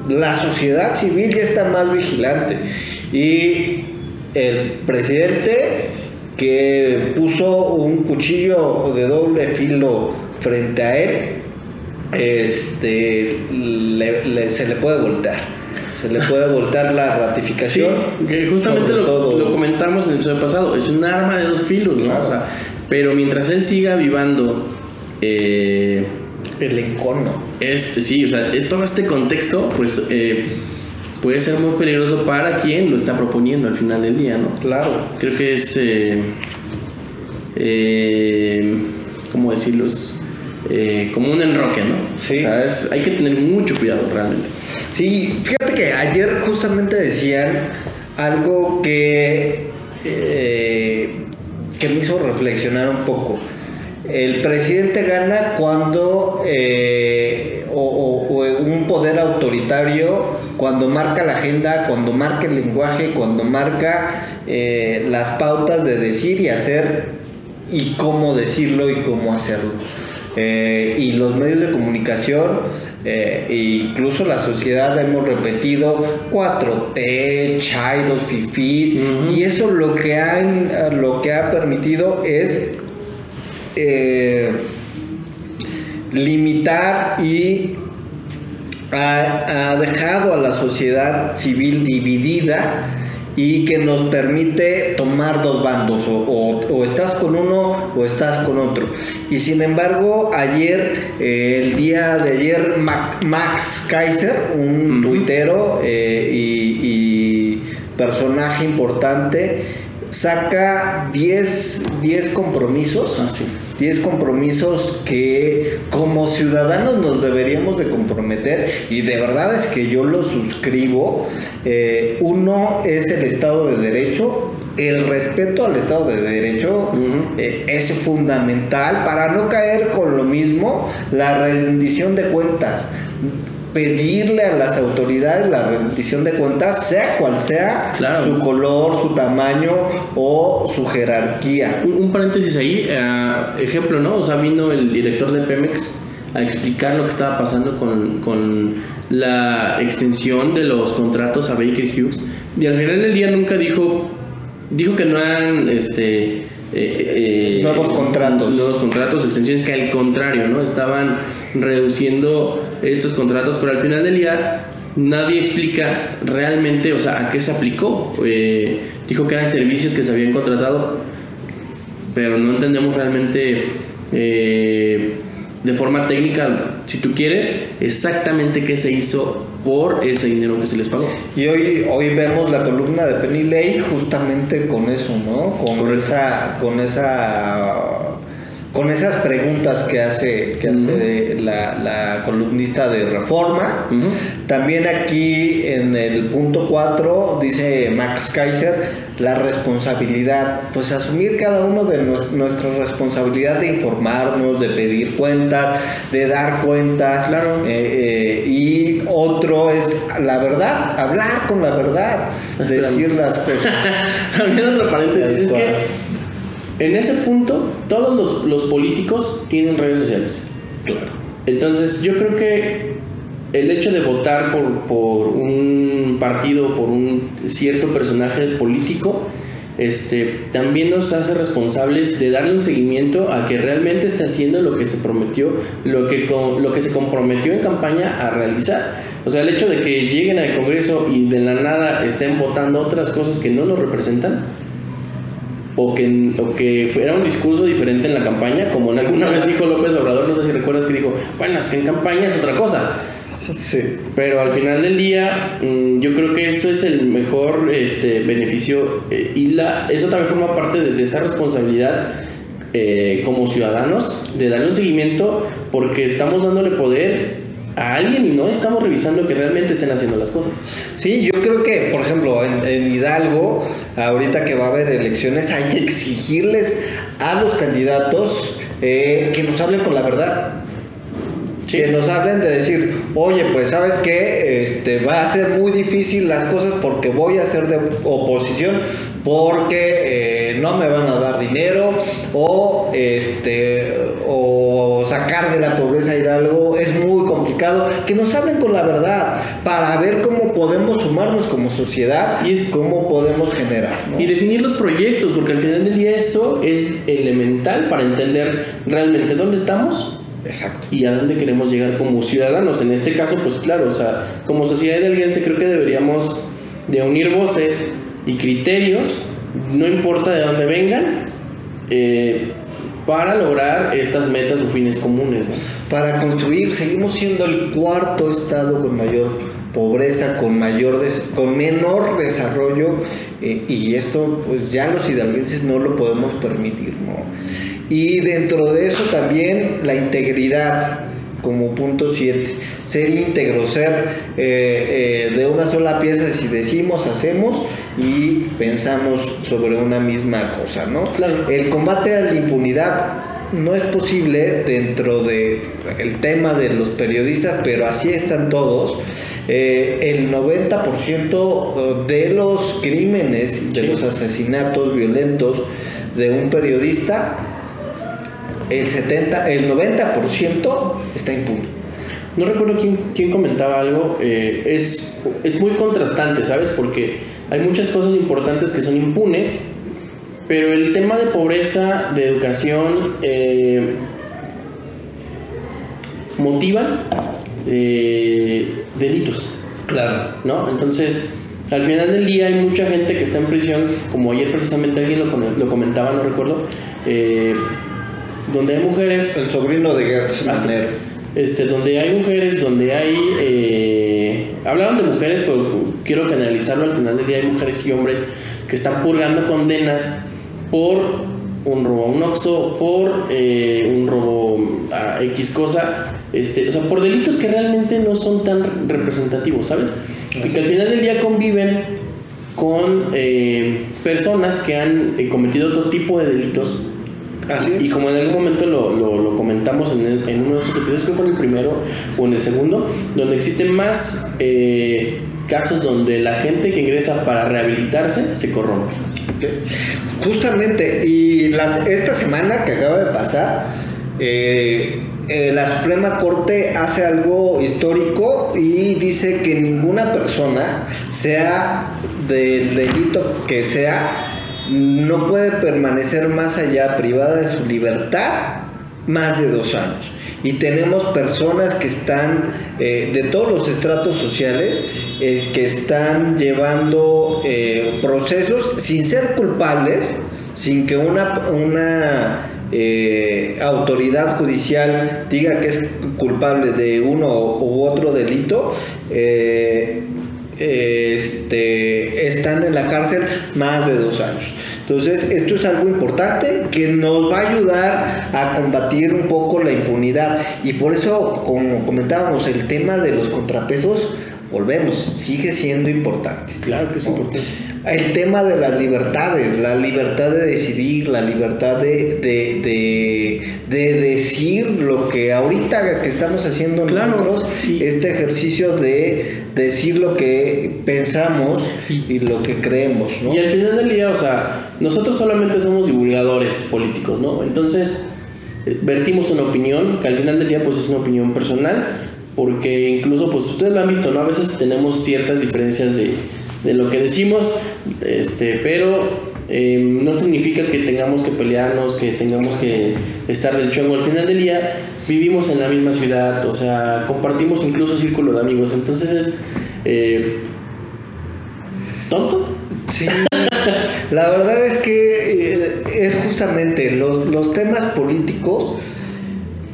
la sociedad civil ya está más vigilante. Y el presidente que puso un cuchillo de doble filo frente a él, este, le- le- se le puede voltear. Se le puede voltear la Sí, ratificación. que justamente lo, todo- lo comentamos en el episodio pasado, es un arma de dos filos, ¿no? Claro. O sea, pero mientras él siga vivando eh, El encono. Este, sí, o sea, todo este contexto, pues eh, puede ser muy peligroso para quien lo está proponiendo al final del día, ¿no? Claro. Creo que es, eh, eh, ¿cómo decirlo? Es, eh, como un enroque, ¿no? Sí. O sea, es- hay que tener mucho cuidado realmente. Sí, fíjate que ayer justamente decían algo que, que me hizo reflexionar un poco. El presidente gana cuando eh, o, o- o un poder autoritario, cuando marca la agenda, cuando marca el lenguaje, cuando marca eh, las pautas de decir y hacer y cómo decirlo y cómo hacerlo. Eh, y los medios de comunicación, eh, e incluso la sociedad, hemos repetido 4T, chairos, fifís, Ujú. y eso lo que, han, lo que ha permitido es eh, limitar y ha, ha dejado a la sociedad civil dividida y que nos permite tomar dos bandos, o, o- o estás con uno o estás con otro. Y sin embargo, ayer, eh, el día de ayer, Ma- Max Kaiser, un Ujú. tuitero eh, y, y personaje importante, saca 10 10 compromisos. Ah, sí. 10 compromisos que como ciudadanos nos deberíamos de comprometer y de verdad es que yo lo suscribo. Eh, uno es el Estado de Derecho. El respeto al Estado de Derecho eh, es fundamental para no caer con lo mismo, la rendición de cuentas. Pedirle a las autoridades la rendición de cuentas, sea cual sea Claro. su color, su tamaño o su jerarquía. Un, un paréntesis ahí, eh, ejemplo, ¿no? O sea, vino el director de Pemex a explicar lo que estaba pasando con, con la extensión de los contratos a Baker Hughes. Y al final del día nunca dijo, dijo que no eran este, eh, eh, Nuevos contratos. Nuevos contratos, extensiones, que al contrario, ¿no? Estaban reduciendo estos contratos, pero al final del día nadie explica realmente, o sea, a qué se aplicó. Eh, dijo que eran servicios que se habían contratado, pero no entendemos realmente eh, de forma técnica, si tú quieres, exactamente qué se hizo por ese dinero que se les pagó. Y hoy, hoy vemos la columna de Penny Lay justamente con eso, ¿no? Con esa, con esa con esas preguntas que hace, que hace la, columnista de Reforma. También aquí en el punto 4 dice Max Kaiser la responsabilidad, pues asumir cada uno de nuestra responsabilidad de informarnos, de pedir cuentas, de dar cuentas. Claro. Eh, eh, y otro es la verdad, hablar con la verdad, decir las cosas. También otro paréntesis es que en ese punto, todos los, políticos tienen redes sociales. Claro. Entonces, yo creo que el hecho de votar por, un partido, por un cierto personaje político, este, también nos hace responsables de darle un seguimiento a que realmente esté haciendo lo que se prometió, lo que, lo que se comprometió en campaña a realizar. O sea, el hecho de que lleguen al Congreso y de la nada estén votando otras cosas que no nos representan, o que, o que fuera un discurso diferente en la campaña, como en alguna vez dijo López Obrador, no sé si recuerdas que dijo, bueno, es que en campaña es otra cosa. Sí. Pero al final del día, mm, yo creo que eso es el mejor este, beneficio eh, y la, eso también forma parte de, esa responsabilidad eh, como ciudadanos de darle un seguimiento porque estamos dándole poder a alguien y no estamos revisando que realmente estén haciendo las cosas. Sí, yo creo que, por ejemplo, en, Hidalgo, ahorita que va a haber elecciones, hay que exigirles a los candidatos eh, que nos hablen con la verdad. Que nos hablen de decir, oye, pues sabes que este, va a ser muy difícil las cosas porque voy a ser de oposición, porque eh, no me van a dar dinero o este o sacar de la pobreza Hidalgo es muy complicado que nos hablen con la verdad para ver cómo podemos sumarnos como sociedad y es cómo podemos generar y definir los proyectos porque al final del día eso es elemental para entender realmente dónde estamos Exacto. Y a dónde queremos llegar como ciudadanos. En este caso, pues claro, o sea, como sociedad de alguien se creo que deberíamos de unir voces y criterios, no importa de dónde vengan, eh, para lograr estas metas o fines comunes. Para construir, seguimos siendo el cuarto estado con mayor pobreza, con mayor con menor desarrollo eh, y esto pues ya los hidalguenses no lo podemos permitir, ¿no? Y dentro de eso también la integridad como punto 7. Ser íntegro, ser eh, de una sola pieza si decimos, hacemos y pensamos sobre una misma cosa, ¿no? El combate a la impunidad no es posible dentro del el tema de los periodistas, pero así están todos. Eh, el 90% de los crímenes, de los asesinatos violentos de un periodista el 70, el 90% está impune. No recuerdo quién, quién comentaba algo, eh, es, es muy contrastante, ¿sabes? Porque hay muchas cosas importantes que son impunes, pero el tema de pobreza, de educación, eh, motivan eh, delitos. Claro. ¿No? Entonces, al final del día hay mucha gente que está en prisión, como ayer precisamente alguien lo, lo comentaba, no recuerdo, eh, donde hay mujeres. El sobrino de Gertz Este, donde hay mujeres, donde hay. Eh, hablaron de mujeres, pero quiero generalizarlo. Al final del día hay mujeres y hombres que están purgando condenas por un robo a un oxo, por eh, un robo a X cosa, este, o sea, por delitos que realmente no son tan representativos, ¿sabes? Y que al final del día conviven con eh, personas que han cometido otro tipo de delitos y como en algún momento lo, lo, comentamos en, en, uno de esos episodios, que fue en el primero o en el segundo, donde existen más eh, casos donde la gente que ingresa para rehabilitarse se corrompe. Justamente, y las, esta semana que acaba de pasar, eh, eh, la Suprema Corte hace algo histórico y dice que ninguna persona, sea del delito que sea, no puede permanecer más allá privada de su libertad más de dos años. y tenemos personas que están eh, de todos los estratos sociales eh, que están llevando eh, procesos sin ser culpables, sin que una, una autoridad judicial diga que es culpable de uno u otro delito, este, están en la cárcel más de dos años. Entonces, esto es algo importante que nos va a ayudar a combatir un poco la impunidad. Y por eso, como comentábamos, el tema de los contrapesos, volvemos, sigue siendo importante. Claro que es importante. El tema de las libertades, la libertad de decidir, la libertad de, de, de, decir lo que ahorita que estamos haciendo nosotros, este ejercicio de decir lo que pensamos y, lo que creemos, ¿no? Y al final del día, o sea, nosotros solamente somos divulgadores políticos, ¿no? Entonces, eh, vertimos una opinión, que al final del día pues es una opinión personal, porque incluso pues ustedes lo han visto, ¿no? A veces tenemos ciertas diferencias de, de lo que decimos, este, pero Em, no significa que tengamos que pelearnos, que tengamos que estar del chongo. Al final del día vivimos en la misma ciudad, o sea, compartimos incluso círculo de amigos. Entonces es eh, tonto. Sí, la verdad es que eh, es justamente los, los, temas políticos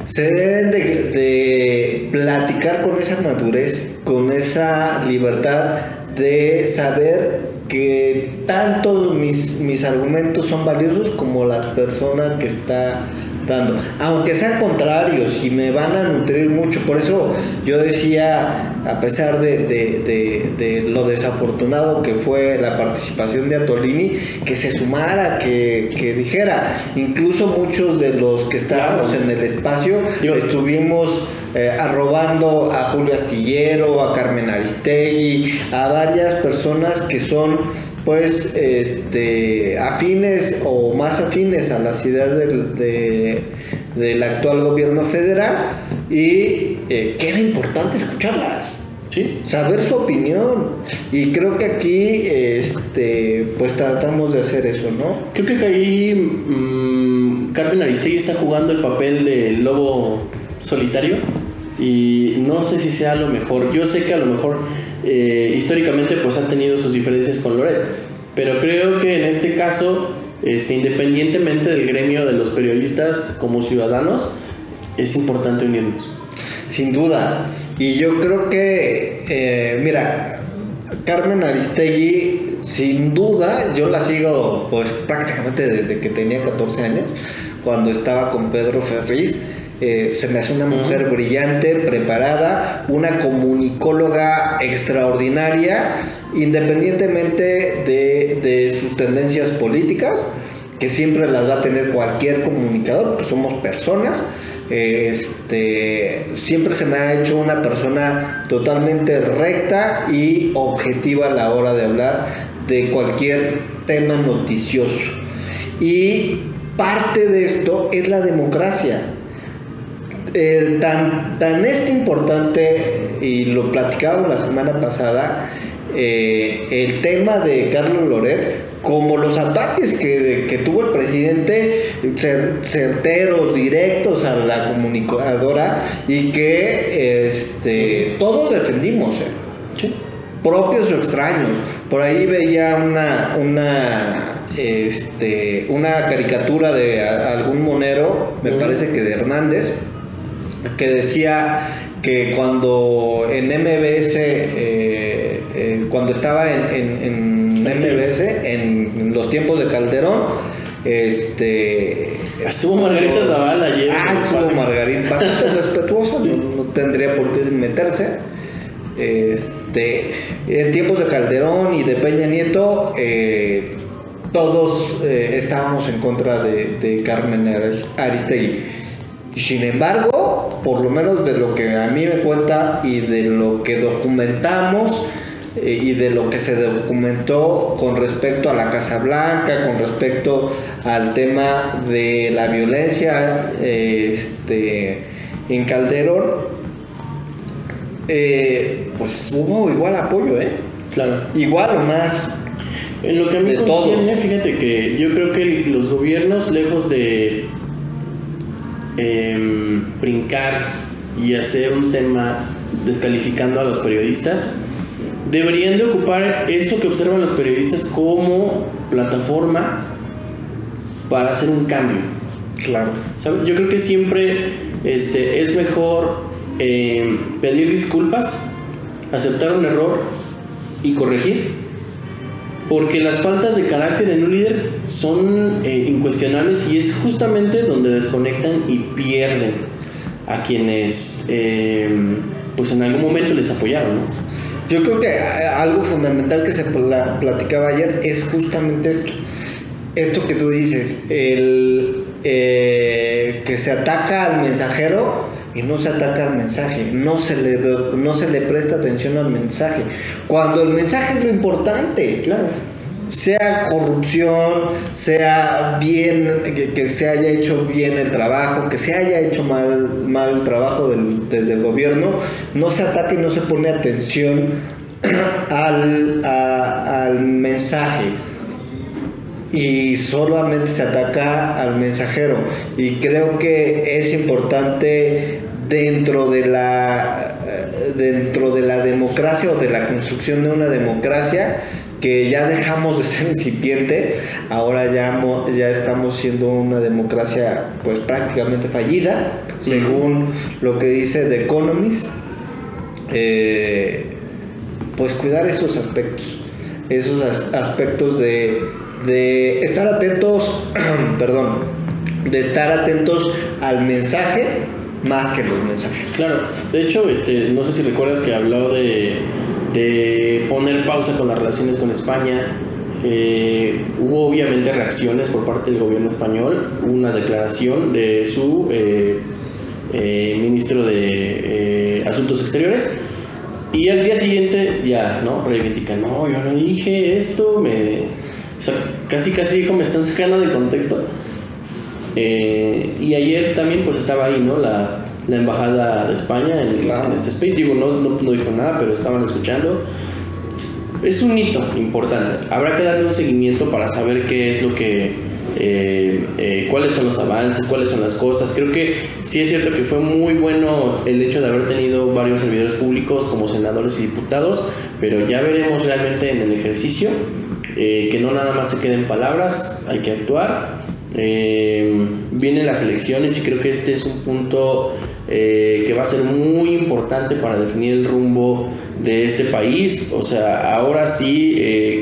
se deben de, de platicar con esa madurez, con esa libertad de saber que tanto mis, mis argumentos son valiosos como las personas que está dando, aunque sean contrarios y me van a nutrir mucho. Por eso yo decía, a pesar de, lo desafortunado que fue la participación de Atolini, que se sumara, que, dijera, incluso muchos de los que estábamos en el espacio estuvimos eh, arrobando a Julio Astillero, a Carmen Aristegui, a varias personas que son pues este afines o más afines a las ideas del, del actual gobierno federal y eh, que era importante escucharlas. ¿Sí? saber su opinión y creo que aquí este pues tratamos de hacer eso no creo que ahí mm, Carmen Aristegui está jugando el papel del lobo solitario y no sé si sea lo mejor. Yo sé que a lo mejor eh, históricamente pues ha tenido sus diferencias con Loret, pero creo que en este caso, este, independientemente del gremio de los periodistas como ciudadanos, es importante unirnos. Sin duda. Y yo creo que, eh, mira, Carmen Aristegui, sin duda, yo la sigo pues prácticamente desde que tenía 14 años, cuando estaba con Pedro Ferriz eh, se me hace una mujer brillante, preparada, una comunicóloga extraordinaria, independientemente de, sus tendencias políticas, que siempre las va a tener cualquier comunicador, porque somos personas. Este, siempre se me ha hecho una persona totalmente recta y objetiva a la hora de hablar de cualquier tema noticioso. Y parte de esto es la democracia. Eh, tan, tan es importante, y lo platicábamos la semana pasada, eh, el tema de Carlos Loret, como los ataques que, tuvo el presidente, certeros, directos a la comunicadora, y que este, todos defendimos, ¿eh? propios o extraños. Por ahí veía una, una este, una caricatura de algún monero, me parece que de Hernández, que decía que cuando en MBS, eh, eh, cuando estaba en, MBS, en los tiempos de Calderón, este estuvo Margarita Zavala ayer ah estuvo Margarita bastante respetuosa no, tendría por qué meterse. Este en tiempos de Calderón y de Peña Nieto eh, todos estábamos en contra de, de Carmen Aristegui sin embargo por lo menos de lo que a mí me cuenta y de lo que documentamos eh, y de lo que se documentó con respecto a la Casa Blanca, con respecto al tema de la violencia este, en Calderón, eh, pues hubo igual apoyo, ¿eh? Claro. Igual o más. En lo que a mí me fíjate que yo creo que los gobiernos, lejos de em, brincar y hacer un tema descalificando a los periodistas, deberían de ocupar eso que observan los periodistas como plataforma para hacer un cambio. Claro. Yo creo que siempre este, es mejor em, pedir disculpas, aceptar un error y corregir porque las faltas de carácter en un líder son eh, incuestionables y es justamente donde desconectan y pierden a quienes eh, pues en algún momento les apoyaron. Yo creo que eh, algo fundamental que se platicaba ayer es justamente esto. Esto que tú dices, el que se ataca al mensajero y no se ataca al mensaje, no se le, no se le presta atención al mensaje. Cuando el mensaje es lo importante, claro. Sea corrupción, sea bien, que, se haya hecho bien el trabajo, que se haya hecho mal, mal el trabajo desde el gobierno, no se ataca y no se pone atención al, al mensaje y solamente se ataca al mensajero. Y creo que es importante dentro de la eh, dentro de la democracia o de la construcción de una democracia que ya dejamos de ser incipiente, ahora ya, ya estamos siendo una democracia pues prácticamente fallida, según lo que dice The Economist, eh, pues cuidar esos aspectos, esos aspectos de de estar atentos, perdón, de estar atentos al mensaje más que los mensajes. Claro, de hecho, este, no sé si recuerdas que habló de, de poner pausa con las relaciones con España. Eh, hubo obviamente reacciones por parte del gobierno español, una declaración de su eh, eh, ministro de Asuntos Exteriores y al día siguiente ya, ¿no? Reivindican, no, yo no dije esto, me o sea, casi casi dijo, me están sacando de contexto. Eh, y ayer también pues estaba ahí, ¿no? La, la embajada de España en, este space. Digo, no, no, dijo nada, pero estaban escuchando. Es un hito importante. Habrá que darle un seguimiento para saber qué es lo que... Eh, eh, cuáles son los avances, cuáles son las cosas. Creo que sí es cierto que fue muy bueno el hecho de haber tenido varios servidores públicos como senadores y diputados, pero ya veremos realmente en el ejercicio eh, que no nada más se queden palabras, hay que actuar. Eh, vienen las elecciones y creo que este es un punto eh, que va a ser muy importante para definir el rumbo de este país. O sea, ahora sí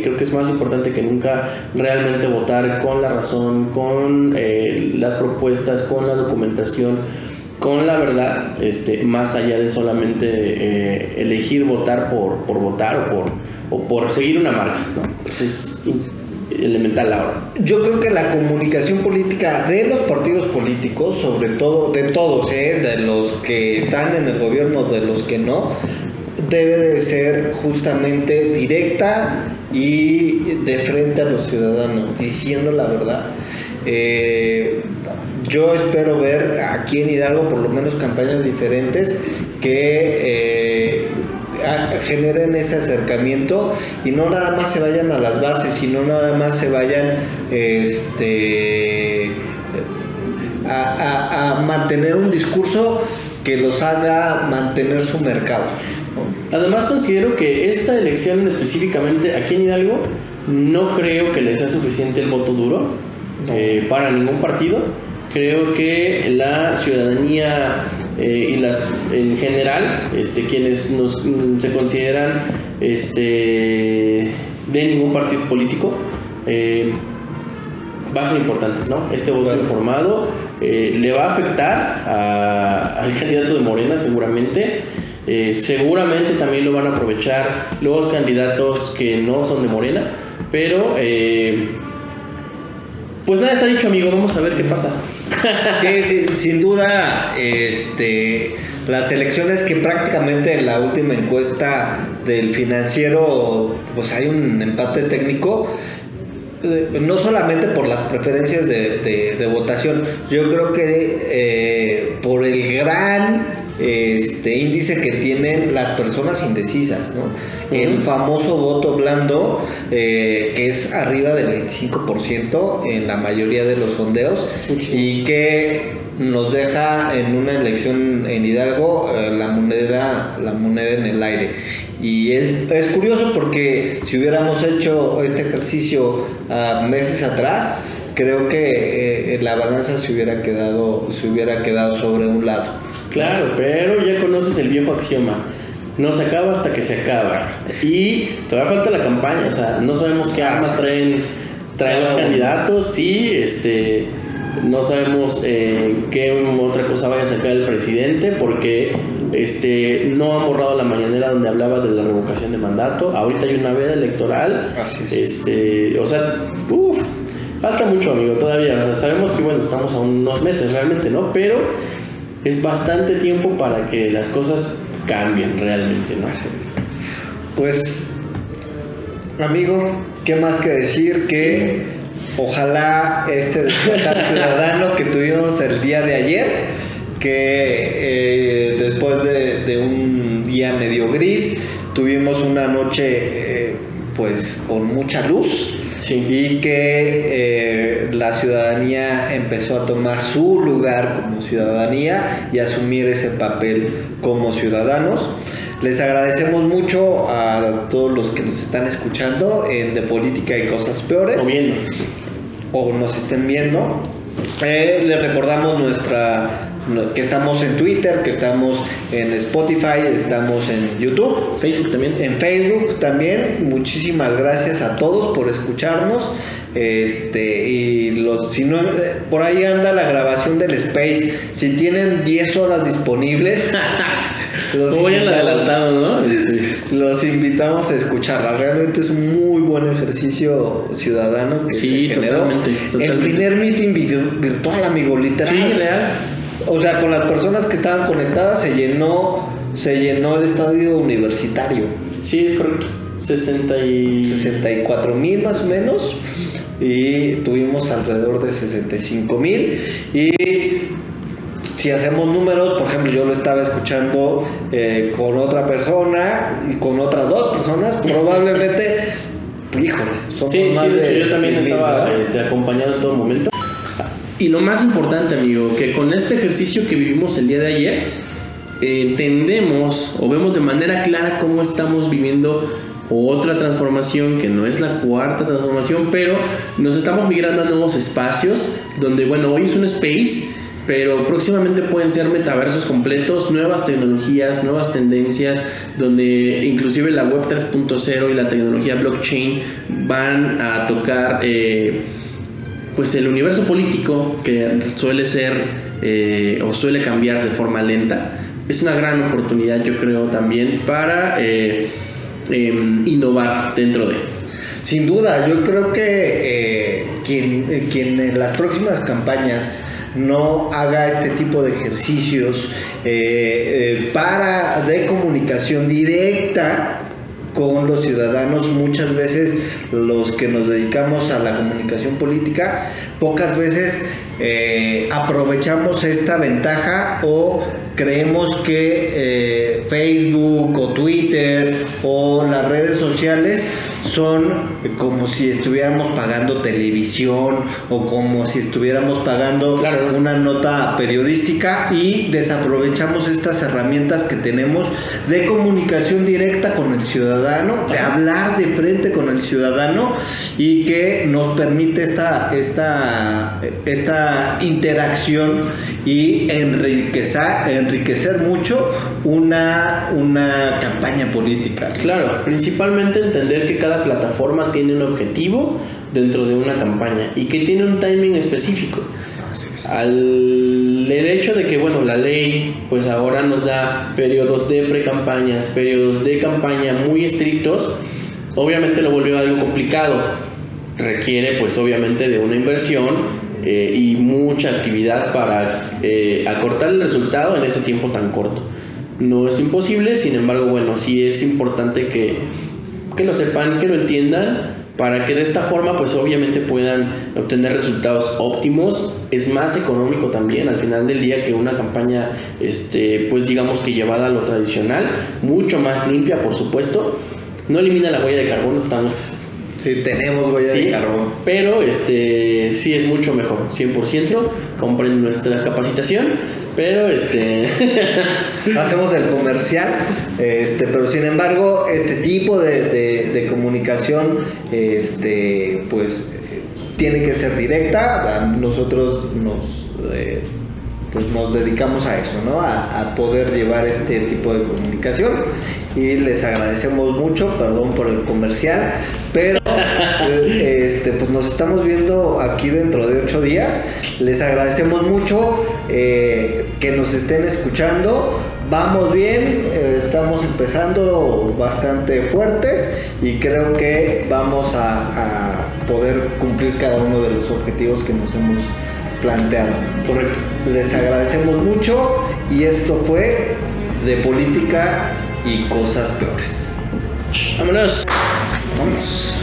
creo que es más importante que nunca realmente votar con la razón, con las propuestas, con la documentación con la verdad, este, más allá de solamente eh, elegir votar por, por votar o por, o por seguir una marca. Elemental ahora. Yo creo que la comunicación política de los partidos políticos, sobre todo de todos, ¿eh? de los que están en el gobierno, de los que no, debe de ser justamente directa y de frente a los ciudadanos, diciendo la verdad. Eh, yo espero ver aquí en Hidalgo por lo menos campañas diferentes que eh, generen ese acercamiento y no nada más se vayan a las bases, sino nada más se vayan este, a, mantener un discurso que los haga mantener su mercado. Además considero que esta elección específicamente aquí en Hidalgo no creo que le sea suficiente el voto duro eh, para ningún partido creo que la ciudadanía eh, y las en general este quienes nos, mm, se consideran este de ningún partido político eh, va a ser importante no este voto informado eh, le va a afectar al candidato de Morena seguramente. Seguramente también lo van a aprovechar los candidatos que no son de Morena pero pues nada está dicho amigo. Vamos a ver qué pasa sí, sin duda, este, las elecciones que prácticamente en la última encuesta del financiero, pues hay un empate técnico, eh, no solamente por las preferencias de, votación, yo creo que eh, por el gran este índice que tienen las personas indecisas, ¿no? El famoso voto blando, eh, que es arriba del 25% en la mayoría de los sondeos, y que nos deja en una elección en Hidalgo eh, la moneda la moneda en el aire. Y es, curioso porque si hubiéramos hecho este ejercicio ah, meses atrás creo que eh, la balanza se hubiera quedado se hubiera quedado sobre un lado. Claro pero ya conoces el viejo axioma. No se acaba hasta que se acaba. Y todavía falta la campaña o sea no sabemos qué armas traen traen los candidatos. Sí este no sabemos eh, qué otra cosa vaya a sacar el presidente porque este no ha borrado la mañanera donde hablaba de la revocación de mandato. Ahorita hay una veda electoral. Este, o sea, falta mucho, amigo, todavía. sabemos que bueno, estamos a unos meses realmente, ¿no? Pero es bastante tiempo para que las cosas cambien realmente, ¿no? Pues, amigo, ¿qué más que decir que Ojalá este despertar ciudadano que tuvimos el día de ayer, que eh, después de, un día medio gris, tuvimos una noche eh, pues con mucha luz. Y que eh, la ciudadanía empezó a tomar su lugar como ciudadanía y asumir ese papel como ciudadanos. Les agradecemos mucho a todos los que nos están escuchando en De Política y Cosas Peores o nos estén viendo. Eh, les recordamos nuestra que estamos en Twitter, que estamos en Spotify, estamos en YouTube, Facebook también. En Facebook también. Muchísimas gracias a todos por escucharnos. Este, y los, si no, por ahí anda la grabación del Space. Si tienen 10 horas disponibles, los, invitamos, ¿no? los invitamos a escucharla. Realmente es un muy buen ejercicio ciudadano que sí, se generó. El primer meeting virtual, amigo, literal. Sí, real. O sea, con las personas que estaban conectadas se llenó, se llenó el estadio universitario. Sí, es correcto. 60 y... 64 mil más o menos y tuvimos alrededor de 65 mil y si hacemos números, por ejemplo, yo lo estaba escuchando eh, con otra persona y con otras dos personas, probablemente, híjole, somos sí, más sí, de yo también estaba este, acompañado en todo momento. Y lo más importante, amigo, que con este ejercicio que vivimos el día de ayer, entendemos o vemos de manera clara cómo estamos viviendo otra transformación que no es la cuarta transformación, pero nos estamos migrando a nuevos espacios donde, bueno, hoy es un space, pero próximamente pueden ser metaversos completos, nuevas tecnologías, nuevas tendencias, donde inclusive la web 3.0 y la tecnología blockchain van a tocar eh, pues el universo político que suele ser eh, o suele cambiar de forma lenta. Es una gran oportunidad, yo creo, también para... Eh, Em, innovar dentro de. Sin duda, yo creo que eh, quien, quien en las próximas campañas no haga este tipo de ejercicios para de comunicación directa con los ciudadanos, muchas veces los que nos dedicamos a la comunicación política, pocas veces aprovechamos esta ventaja o creemos que eh, Facebook o Twitter o las redes sociales son como si estuviéramos pagando televisión o como si estuviéramos pagando una nota periodística y desaprovechamos estas herramientas que tenemos de comunicación directa con el ciudadano, de hablar de frente con el ciudadano y que nos permite esta, esta, esta interacción y enriquecer, enriquecer mucho una, una campaña política. Claro, principalmente entender que cada plataforma tiene un objetivo dentro de una campaña y que tiene un timing específico. Al el hecho de que, bueno, la ley pues ahora nos da periodos de pre-campañas, periodos de campaña muy estrictos, obviamente lo volvió algo complicado. Requiere pues obviamente de una inversión eh, y mucha actividad para eh, acortar el resultado en ese tiempo tan corto. No es imposible, sin embargo, bueno, sí es importante que que lo sepan, que lo entiendan para que de esta forma pues obviamente puedan obtener resultados óptimos. Es más económico también al final del día que una campaña este pues digamos que llevada a lo tradicional, mucho más limpia por supuesto. No elimina la huella de carbono, estamos Sí, tenemos huella de carbón. Pero este sí es mucho mejor, 100%. Compren nuestra capacitación. Pero este. Hacemos el comercial. Este, pero sin embargo, este tipo de, comunicación, este, pues tiene que ser directa. Nosotros nos. Eh, pues nos dedicamos a eso, ¿no? A, a, poder llevar este tipo de comunicación y les agradecemos mucho, perdón por el comercial, pero este, pues nos estamos viendo aquí dentro de ocho días. Les agradecemos mucho eh, que nos estén escuchando. Vamos bien, eh, estamos empezando bastante fuertes y creo que vamos a, a poder cumplir cada uno de los objetivos que nos hemos planteado. Correcto. Les agradecemos mucho y esto fue de política y cosas peores. Vámonos. Vámonos.